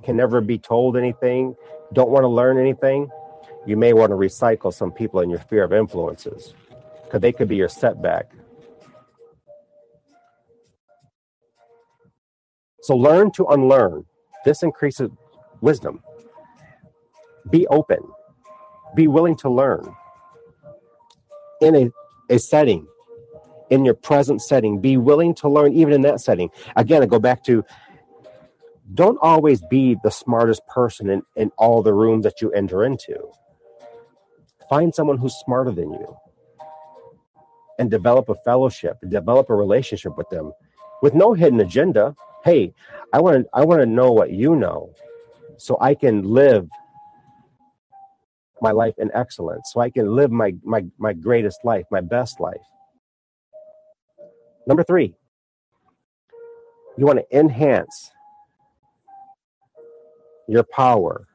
Speaker 1: can never be told anything, don't want to learn anything, you may want to recycle some people in your sphere of influences because they could be your setback. So learn to unlearn. This increases wisdom. Be open. Be willing to learn. In a, a setting, in your present setting, be willing to learn even in that setting. Again, I go back to don't always be the smartest person in, in all the rooms that you enter into. Find someone who's smarter than you and develop a fellowship, develop a relationship with them with no hidden agenda. Hey, I want to I want to know what you know so I can live my life in excellence, so I can live my my my greatest life, my best life. Number 3. You want to enhance your power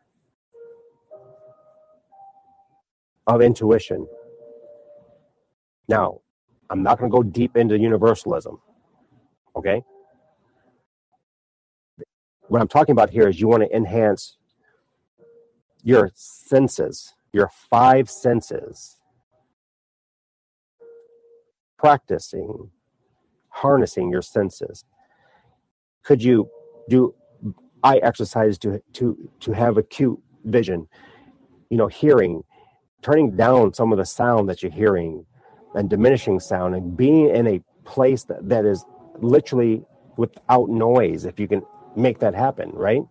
Speaker 1: of intuition. Now, I'm not going to go deep into universalism. Okay? What I'm talking about here is you want to enhance your senses, your five senses. Practicing, harnessing your senses. Could you do eye exercise to to to have acute vision? You know, hearing, turning down some of the sound that you're hearing and diminishing sound and being in a place that, that is literally without noise if you can make that happen right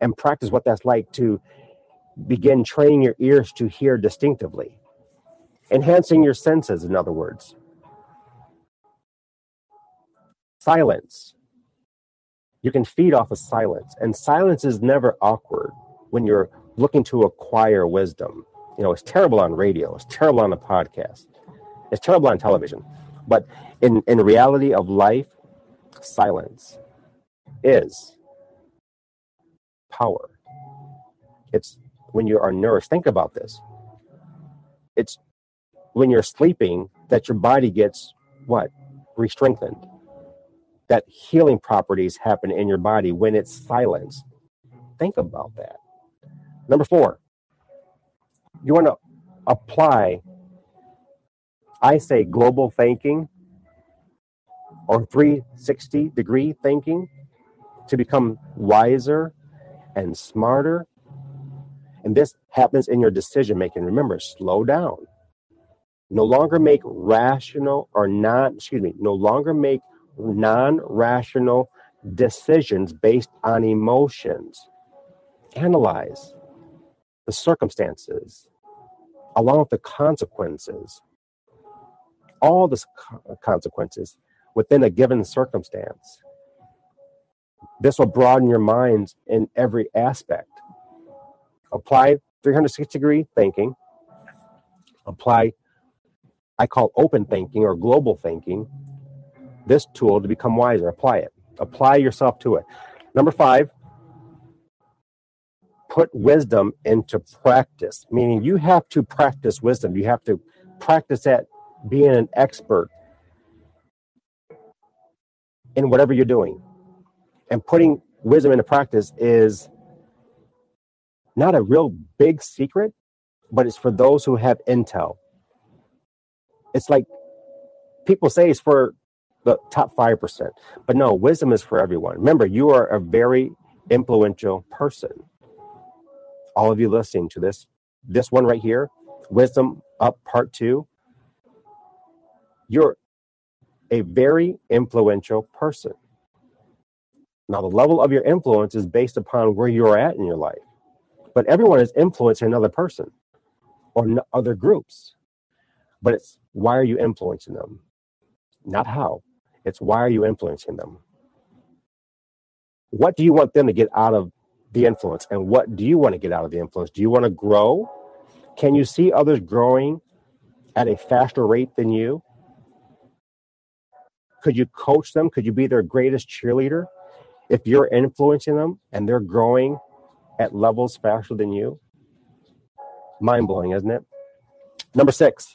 Speaker 1: and practice what that's like to begin training your ears to hear distinctively enhancing your senses in other words silence you can feed off of silence and silence is never awkward when you're looking to acquire wisdom you know, it's terrible on radio, it's terrible on a podcast, it's terrible on television. But in, in reality of life, silence is power. It's when you are nourished. Think about this. It's when you're sleeping that your body gets what? Re-strengthened. That healing properties happen in your body when it's silence. Think about that. Number four, you want to apply, I say, global thinking or 360 degree thinking to become wiser and smarter. And this happens in your decision making. Remember, slow down. No longer make rational or not, excuse me, no longer make non rational decisions based on emotions. Analyze the circumstances, along with the consequences, all the consequences within a given circumstance. This will broaden your minds in every aspect. Apply 360 degree thinking, apply, I call open thinking or global thinking, this tool to become wiser. Apply it, apply yourself to it. Number five, put wisdom into practice, meaning you have to practice wisdom. You have to practice at being an expert in whatever you're doing. And putting wisdom into practice is not a real big secret, but it's for those who have intel. It's like people say it's for the top 5%, but no, wisdom is for everyone. Remember, you are a very influential person all of you listening to this, this one right here, Wisdom Up Part Two, you're a very influential person. Now, the level of your influence is based upon where you're at in your life, but everyone is influencing another person or other groups. But it's why are you influencing them? Not how. It's why are you influencing them? What do you want them to get out of the influence and what do you want to get out of the influence do you want to grow can you see others growing at a faster rate than you could you coach them could you be their greatest cheerleader if you're influencing them and they're growing at levels faster than you? Mind-blowing isn't it? Number six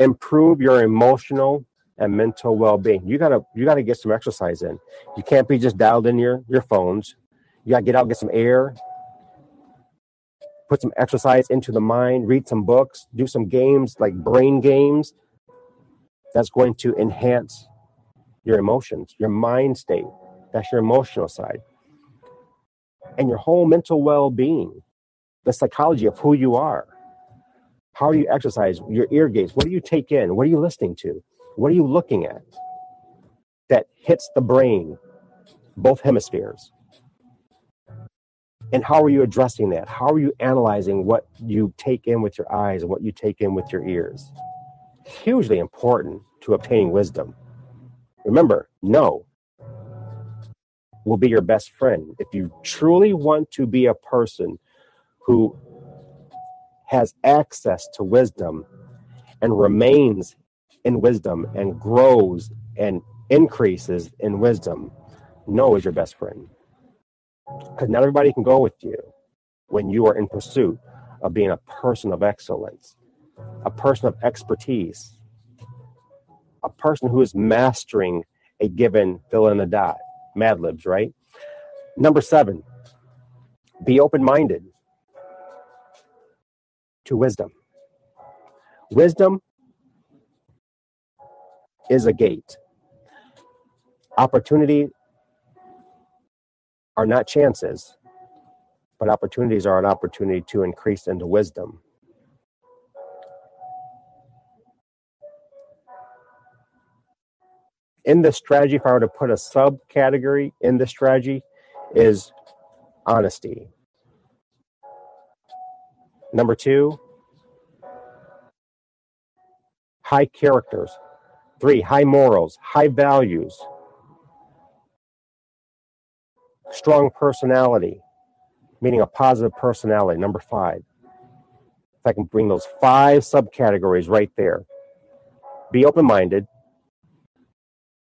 Speaker 1: improve your emotional and mental well-being. You gotta you gotta get some exercise in. You can't be just dialed in your your phones. You got to get out, get some air, put some exercise into the mind, read some books, do some games like brain games. That's going to enhance your emotions, your mind state. That's your emotional side. And your whole mental well being, the psychology of who you are. How do you exercise your ear gaze? What do you take in? What are you listening to? What are you looking at that hits the brain, both hemispheres? And how are you addressing that? How are you analyzing what you take in with your eyes and what you take in with your ears? Hugely important to obtaining wisdom. Remember, no will be your best friend. If you truly want to be a person who has access to wisdom and remains in wisdom and grows and increases in wisdom, no is your best friend. Because not everybody can go with you when you are in pursuit of being a person of excellence, a person of expertise, a person who is mastering a given fill in the dot, Mad Libs, right? Number seven, be open minded to wisdom. Wisdom is a gate. Opportunity are not chances, but opportunities are an opportunity to increase into wisdom. In this strategy, if I were to put a subcategory in this strategy, is honesty. Number two, high characters. Three, high morals, high values strong personality, meaning a positive personality, number five. If I can bring those five subcategories right there. Be open minded.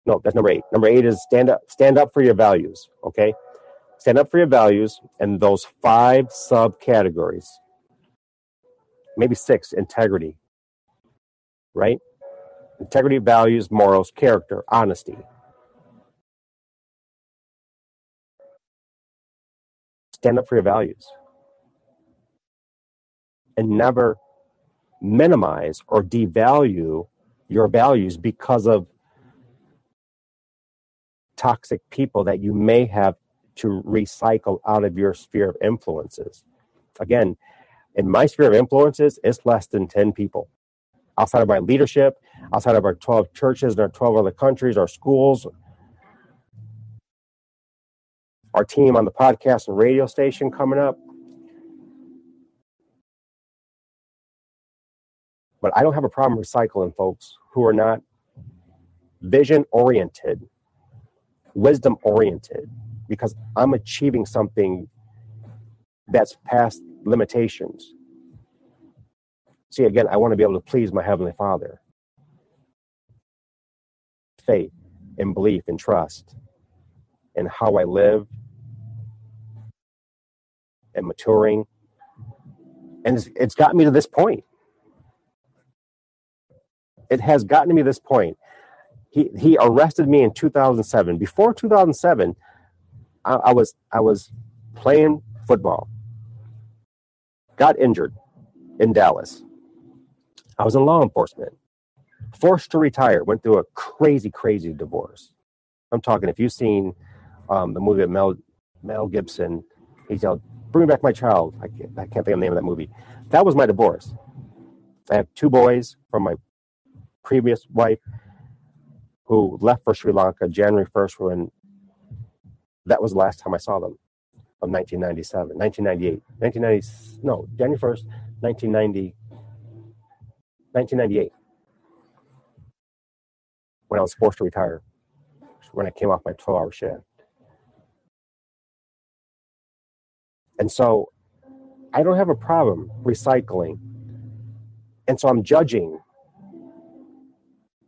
Speaker 1: No, that's number eight. Number eight is stand up, stand up for your values. Okay. Stand up for your values and those five subcategories. Maybe six, integrity. Right? Integrity, values, morals, character, honesty. stand up for your values and never minimize or devalue your values because of toxic people that you may have to recycle out of your sphere of influences. Again, in my sphere of influences, it's less than 10 people. Outside of my leadership, outside of our 12 churches and our 12 other countries, our schools, our team on the podcast and radio station coming up. But I don't have a problem recycling folks who are not vision oriented, wisdom oriented, because I'm achieving something that's past limitations. See, again, I want to be able to please my Heavenly Father. Faith and belief and trust and how I live and maturing. And it's, it's gotten me to this point. It has gotten me to this point. He, he arrested me in 2007. Before 2007, I, I was I was playing football. Got injured in Dallas. I was in law enforcement. Forced to retire. Went through a crazy, crazy divorce. I'm talking. If you've seen um, the movie of Mel Mel Gibson, he yelled, Bring Back My Child. I can't, I can't think of the name of that movie. That was my divorce. I have two boys from my previous wife who left for Sri Lanka January 1st when that was the last time I saw them of 1997, 1998, 1990, no, January 1st, 1990, 1998, when I was forced to retire, when I came off my 12 hour shift. And so I don't have a problem recycling. And so I'm judging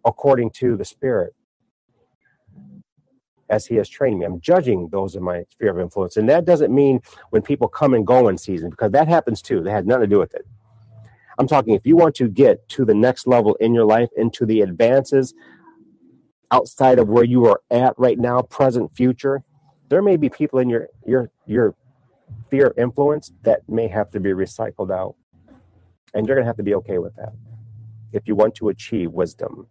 Speaker 1: according to the Spirit as He has trained me. I'm judging those in my sphere of influence. And that doesn't mean when people come and go in season, because that happens too. That had nothing to do with it. I'm talking if you want to get to the next level in your life, into the advances outside of where you are at right now, present, future, there may be people in your your your sphere of influence that may have to be recycled out. And you're going to have to be okay with that if you want to achieve wisdom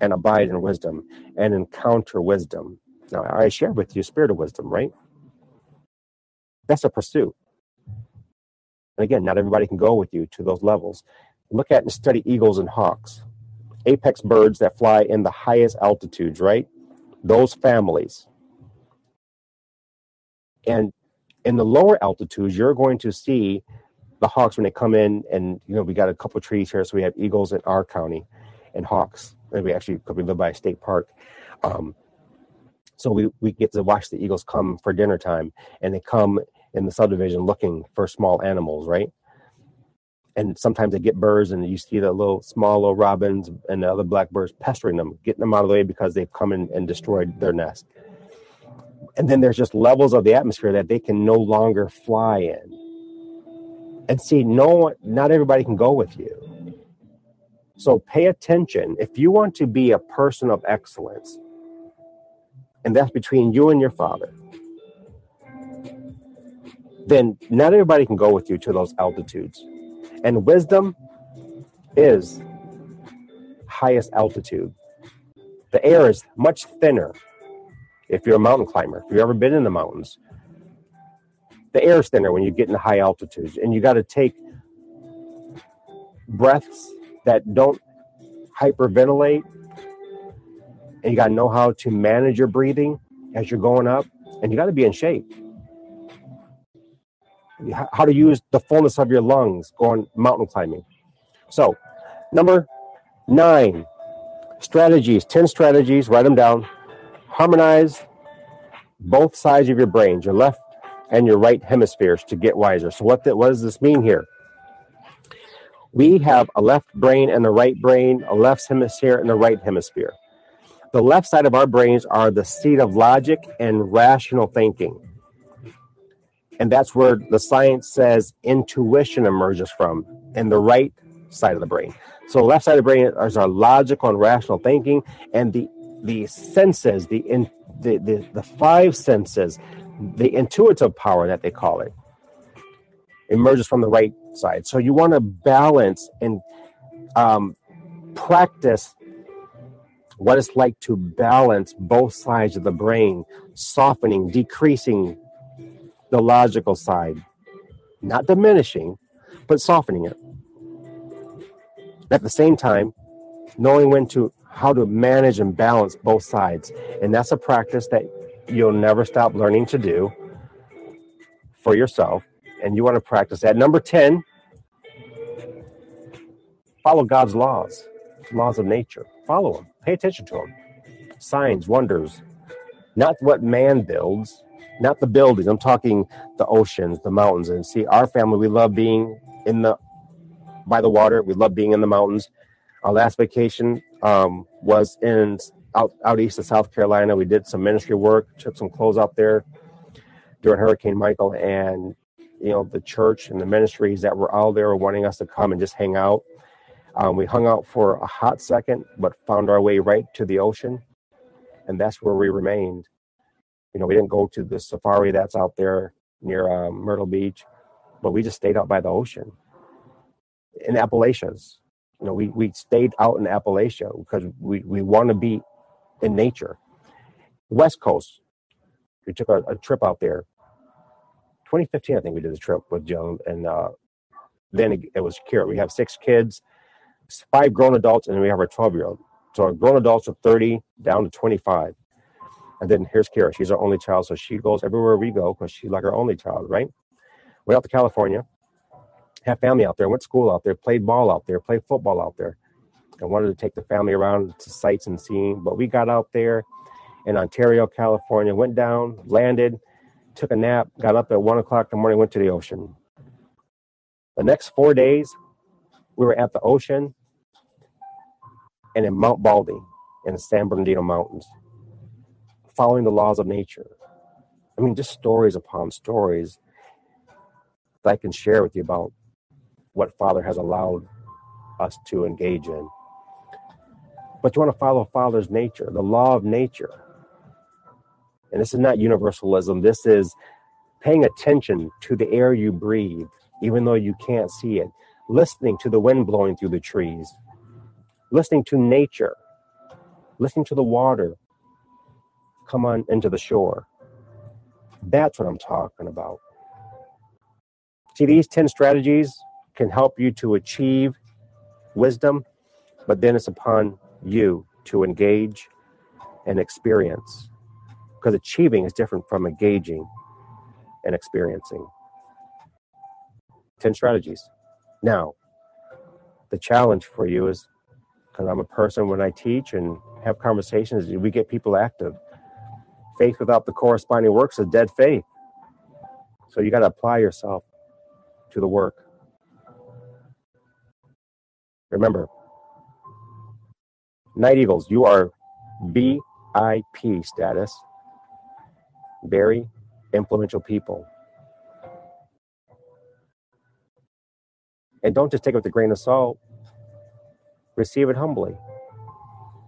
Speaker 1: and abide in wisdom and encounter wisdom. Now, I share with you spirit of wisdom, right? That's a pursuit. And again, not everybody can go with you to those levels. Look at and study eagles and hawks, apex birds that fly in the highest altitudes, right? Those families. And in the lower altitudes, you're going to see the hawks when they come in, and you know we got a couple trees here, so we have eagles in our county, and hawks. We actually we live by a state park, um, so we we get to watch the eagles come for dinner time, and they come in the subdivision looking for small animals, right? And sometimes they get birds, and you see the little small little robins and the other blackbirds pestering them, getting them out of the way because they've come in and destroyed their nest. And then there's just levels of the atmosphere that they can no longer fly in. And see no one not everybody can go with you so pay attention. If you want to be a person of excellence and that's between you and your father then not everybody can go with you to those altitudes. And wisdom is highest altitude. The air is much thinner if you're a mountain climber, if you've ever been in the mountains, the air is thinner when you get in high altitudes, and you got to take breaths that don't hyperventilate, and you got to know how to manage your breathing as you're going up, and you got to be in shape. How to use the fullness of your lungs going mountain climbing. So, number nine strategies, 10 strategies, write them down harmonize both sides of your brains, your left and your right hemispheres, to get wiser. So, what, the, what does this mean here? We have a left brain and a right brain, a left hemisphere and a right hemisphere. The left side of our brains are the seat of logic and rational thinking. And that's where the science says intuition emerges from, in the right side of the brain. So, left side of the brain is our logical and rational thinking, and the the senses, the, in, the, the, the five senses, the intuitive power that they call it, emerges from the right side. So you want to balance and um, practice what it's like to balance both sides of the brain, softening, decreasing the logical side, not diminishing, but softening it. At the same time, knowing when to how to manage and balance both sides. And that's a practice that you'll never stop learning to do for yourself. And you want to practice that. Number 10, follow God's laws, laws of nature. Follow them, pay attention to them. Signs, wonders, not what man builds, not the buildings. I'm talking the oceans, the mountains. And see, our family, we love being in the by the water. We love being in the mountains. Our last vacation um, was in out, out east of South Carolina. We did some ministry work, took some clothes out there during Hurricane Michael, and you know the church and the ministries that were out there were wanting us to come and just hang out. Um, we hung out for a hot second, but found our way right to the ocean, and that's where we remained. You know, we didn't go to the safari that's out there near um, Myrtle Beach, but we just stayed out by the ocean in Appalachians you know, we, we stayed out in Appalachia because we, we want to be in nature. West Coast, we took a, a, trip out there. 2015, I think we did a trip with Joan, and uh, then it, it was Kira. We have six kids, five grown adults, and then we have our 12 year old. So grown adults are 30 down to 25. And then here's Kira. She's our only child, so she goes everywhere we go because she's like our only child, right? Went out to California had family out there, went to school out there, played ball out there, played football out there. I wanted to take the family around to sights and seeing, but we got out there in Ontario, California, went down, landed, took a nap, got up at one o'clock in the morning, went to the ocean. The next four days, we were at the ocean and in Mount Baldy in the San Bernardino Mountains, following the laws of nature. I mean, just stories upon stories that I can share with you about what Father has allowed us to engage in. But you want to follow Father's nature, the law of nature. And this is not universalism. This is paying attention to the air you breathe, even though you can't see it, listening to the wind blowing through the trees, listening to nature, listening to the water come on into the shore. That's what I'm talking about. See, these 10 strategies can help you to achieve wisdom, but then it's upon you to engage and experience. Because achieving is different from engaging and experiencing. 10 strategies. Now, the challenge for you is because I'm a person when I teach and have conversations, we get people active. Faith without the corresponding works is dead faith. So you got to apply yourself to the work. Remember, Night Eagles, you are VIP status, very influential people. And don't just take it with a grain of salt, receive it humbly.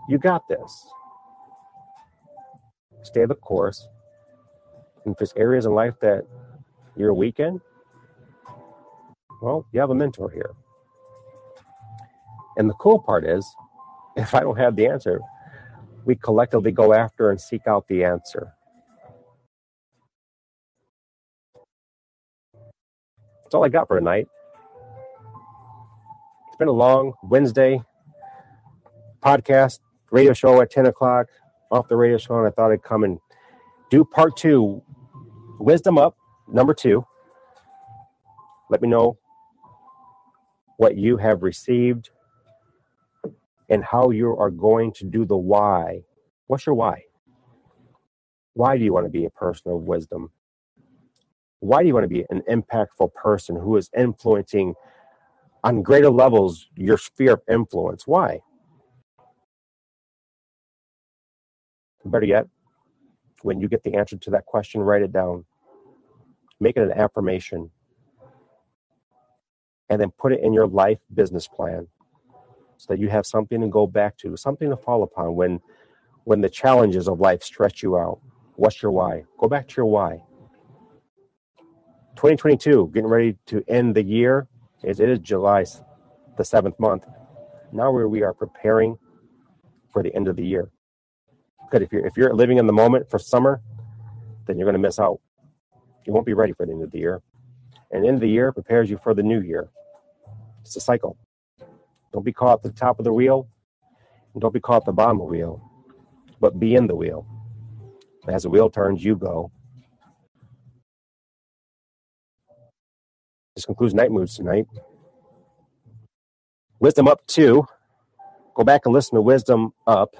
Speaker 1: You got this. Stay the course. And if there's areas in life that you're weak in, well, you have a mentor here. And the cool part is, if I don't have the answer, we collectively go after and seek out the answer. That's all I got for tonight. Been a long Wednesday podcast, radio show at 10 o'clock, off the radio show, and I thought I'd come and do part two Wisdom Up, number two. Let me know what you have received and how you are going to do the why. What's your why? Why do you want to be a person of wisdom? Why do you want to be an impactful person who is influencing on greater levels your sphere of influence? Why? Better yet, when you get the answer to that question, write it down. Make it an affirmation. And then put it in your life business plan so that you have something to go back to, something to fall upon when when the challenges of life stretch you out. What's your why? Go back to your why. 2022, getting ready to end the year. Is it is July, the seventh month. Now where we are preparing for the end of the year. Because If you're if you're living in the moment for summer, then you're going to miss out. You won't be ready for the end of the year. And end of the year prepares you for the new year. It's a cycle. Don't be caught at the top of the wheel. And don't be caught at the bottom of the wheel. But be in the wheel. As the wheel turns, you go. This concludes Nitemoodz tonight. Wisdom Up 2. Go back and listen to Wisdom Up.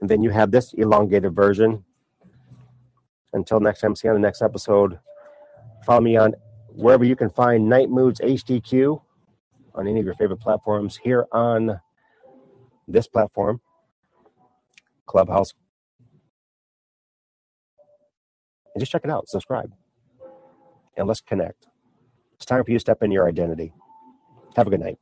Speaker 1: And then you have this elongated version. Until next time, see you on the next episode. Follow me on wherever you can find Nitemoodz HDQ on any of your favorite platforms here on this platform, Clubhouse. And just check it out, subscribe, and let's connect. It's time for you to step in your identity. Have a good night.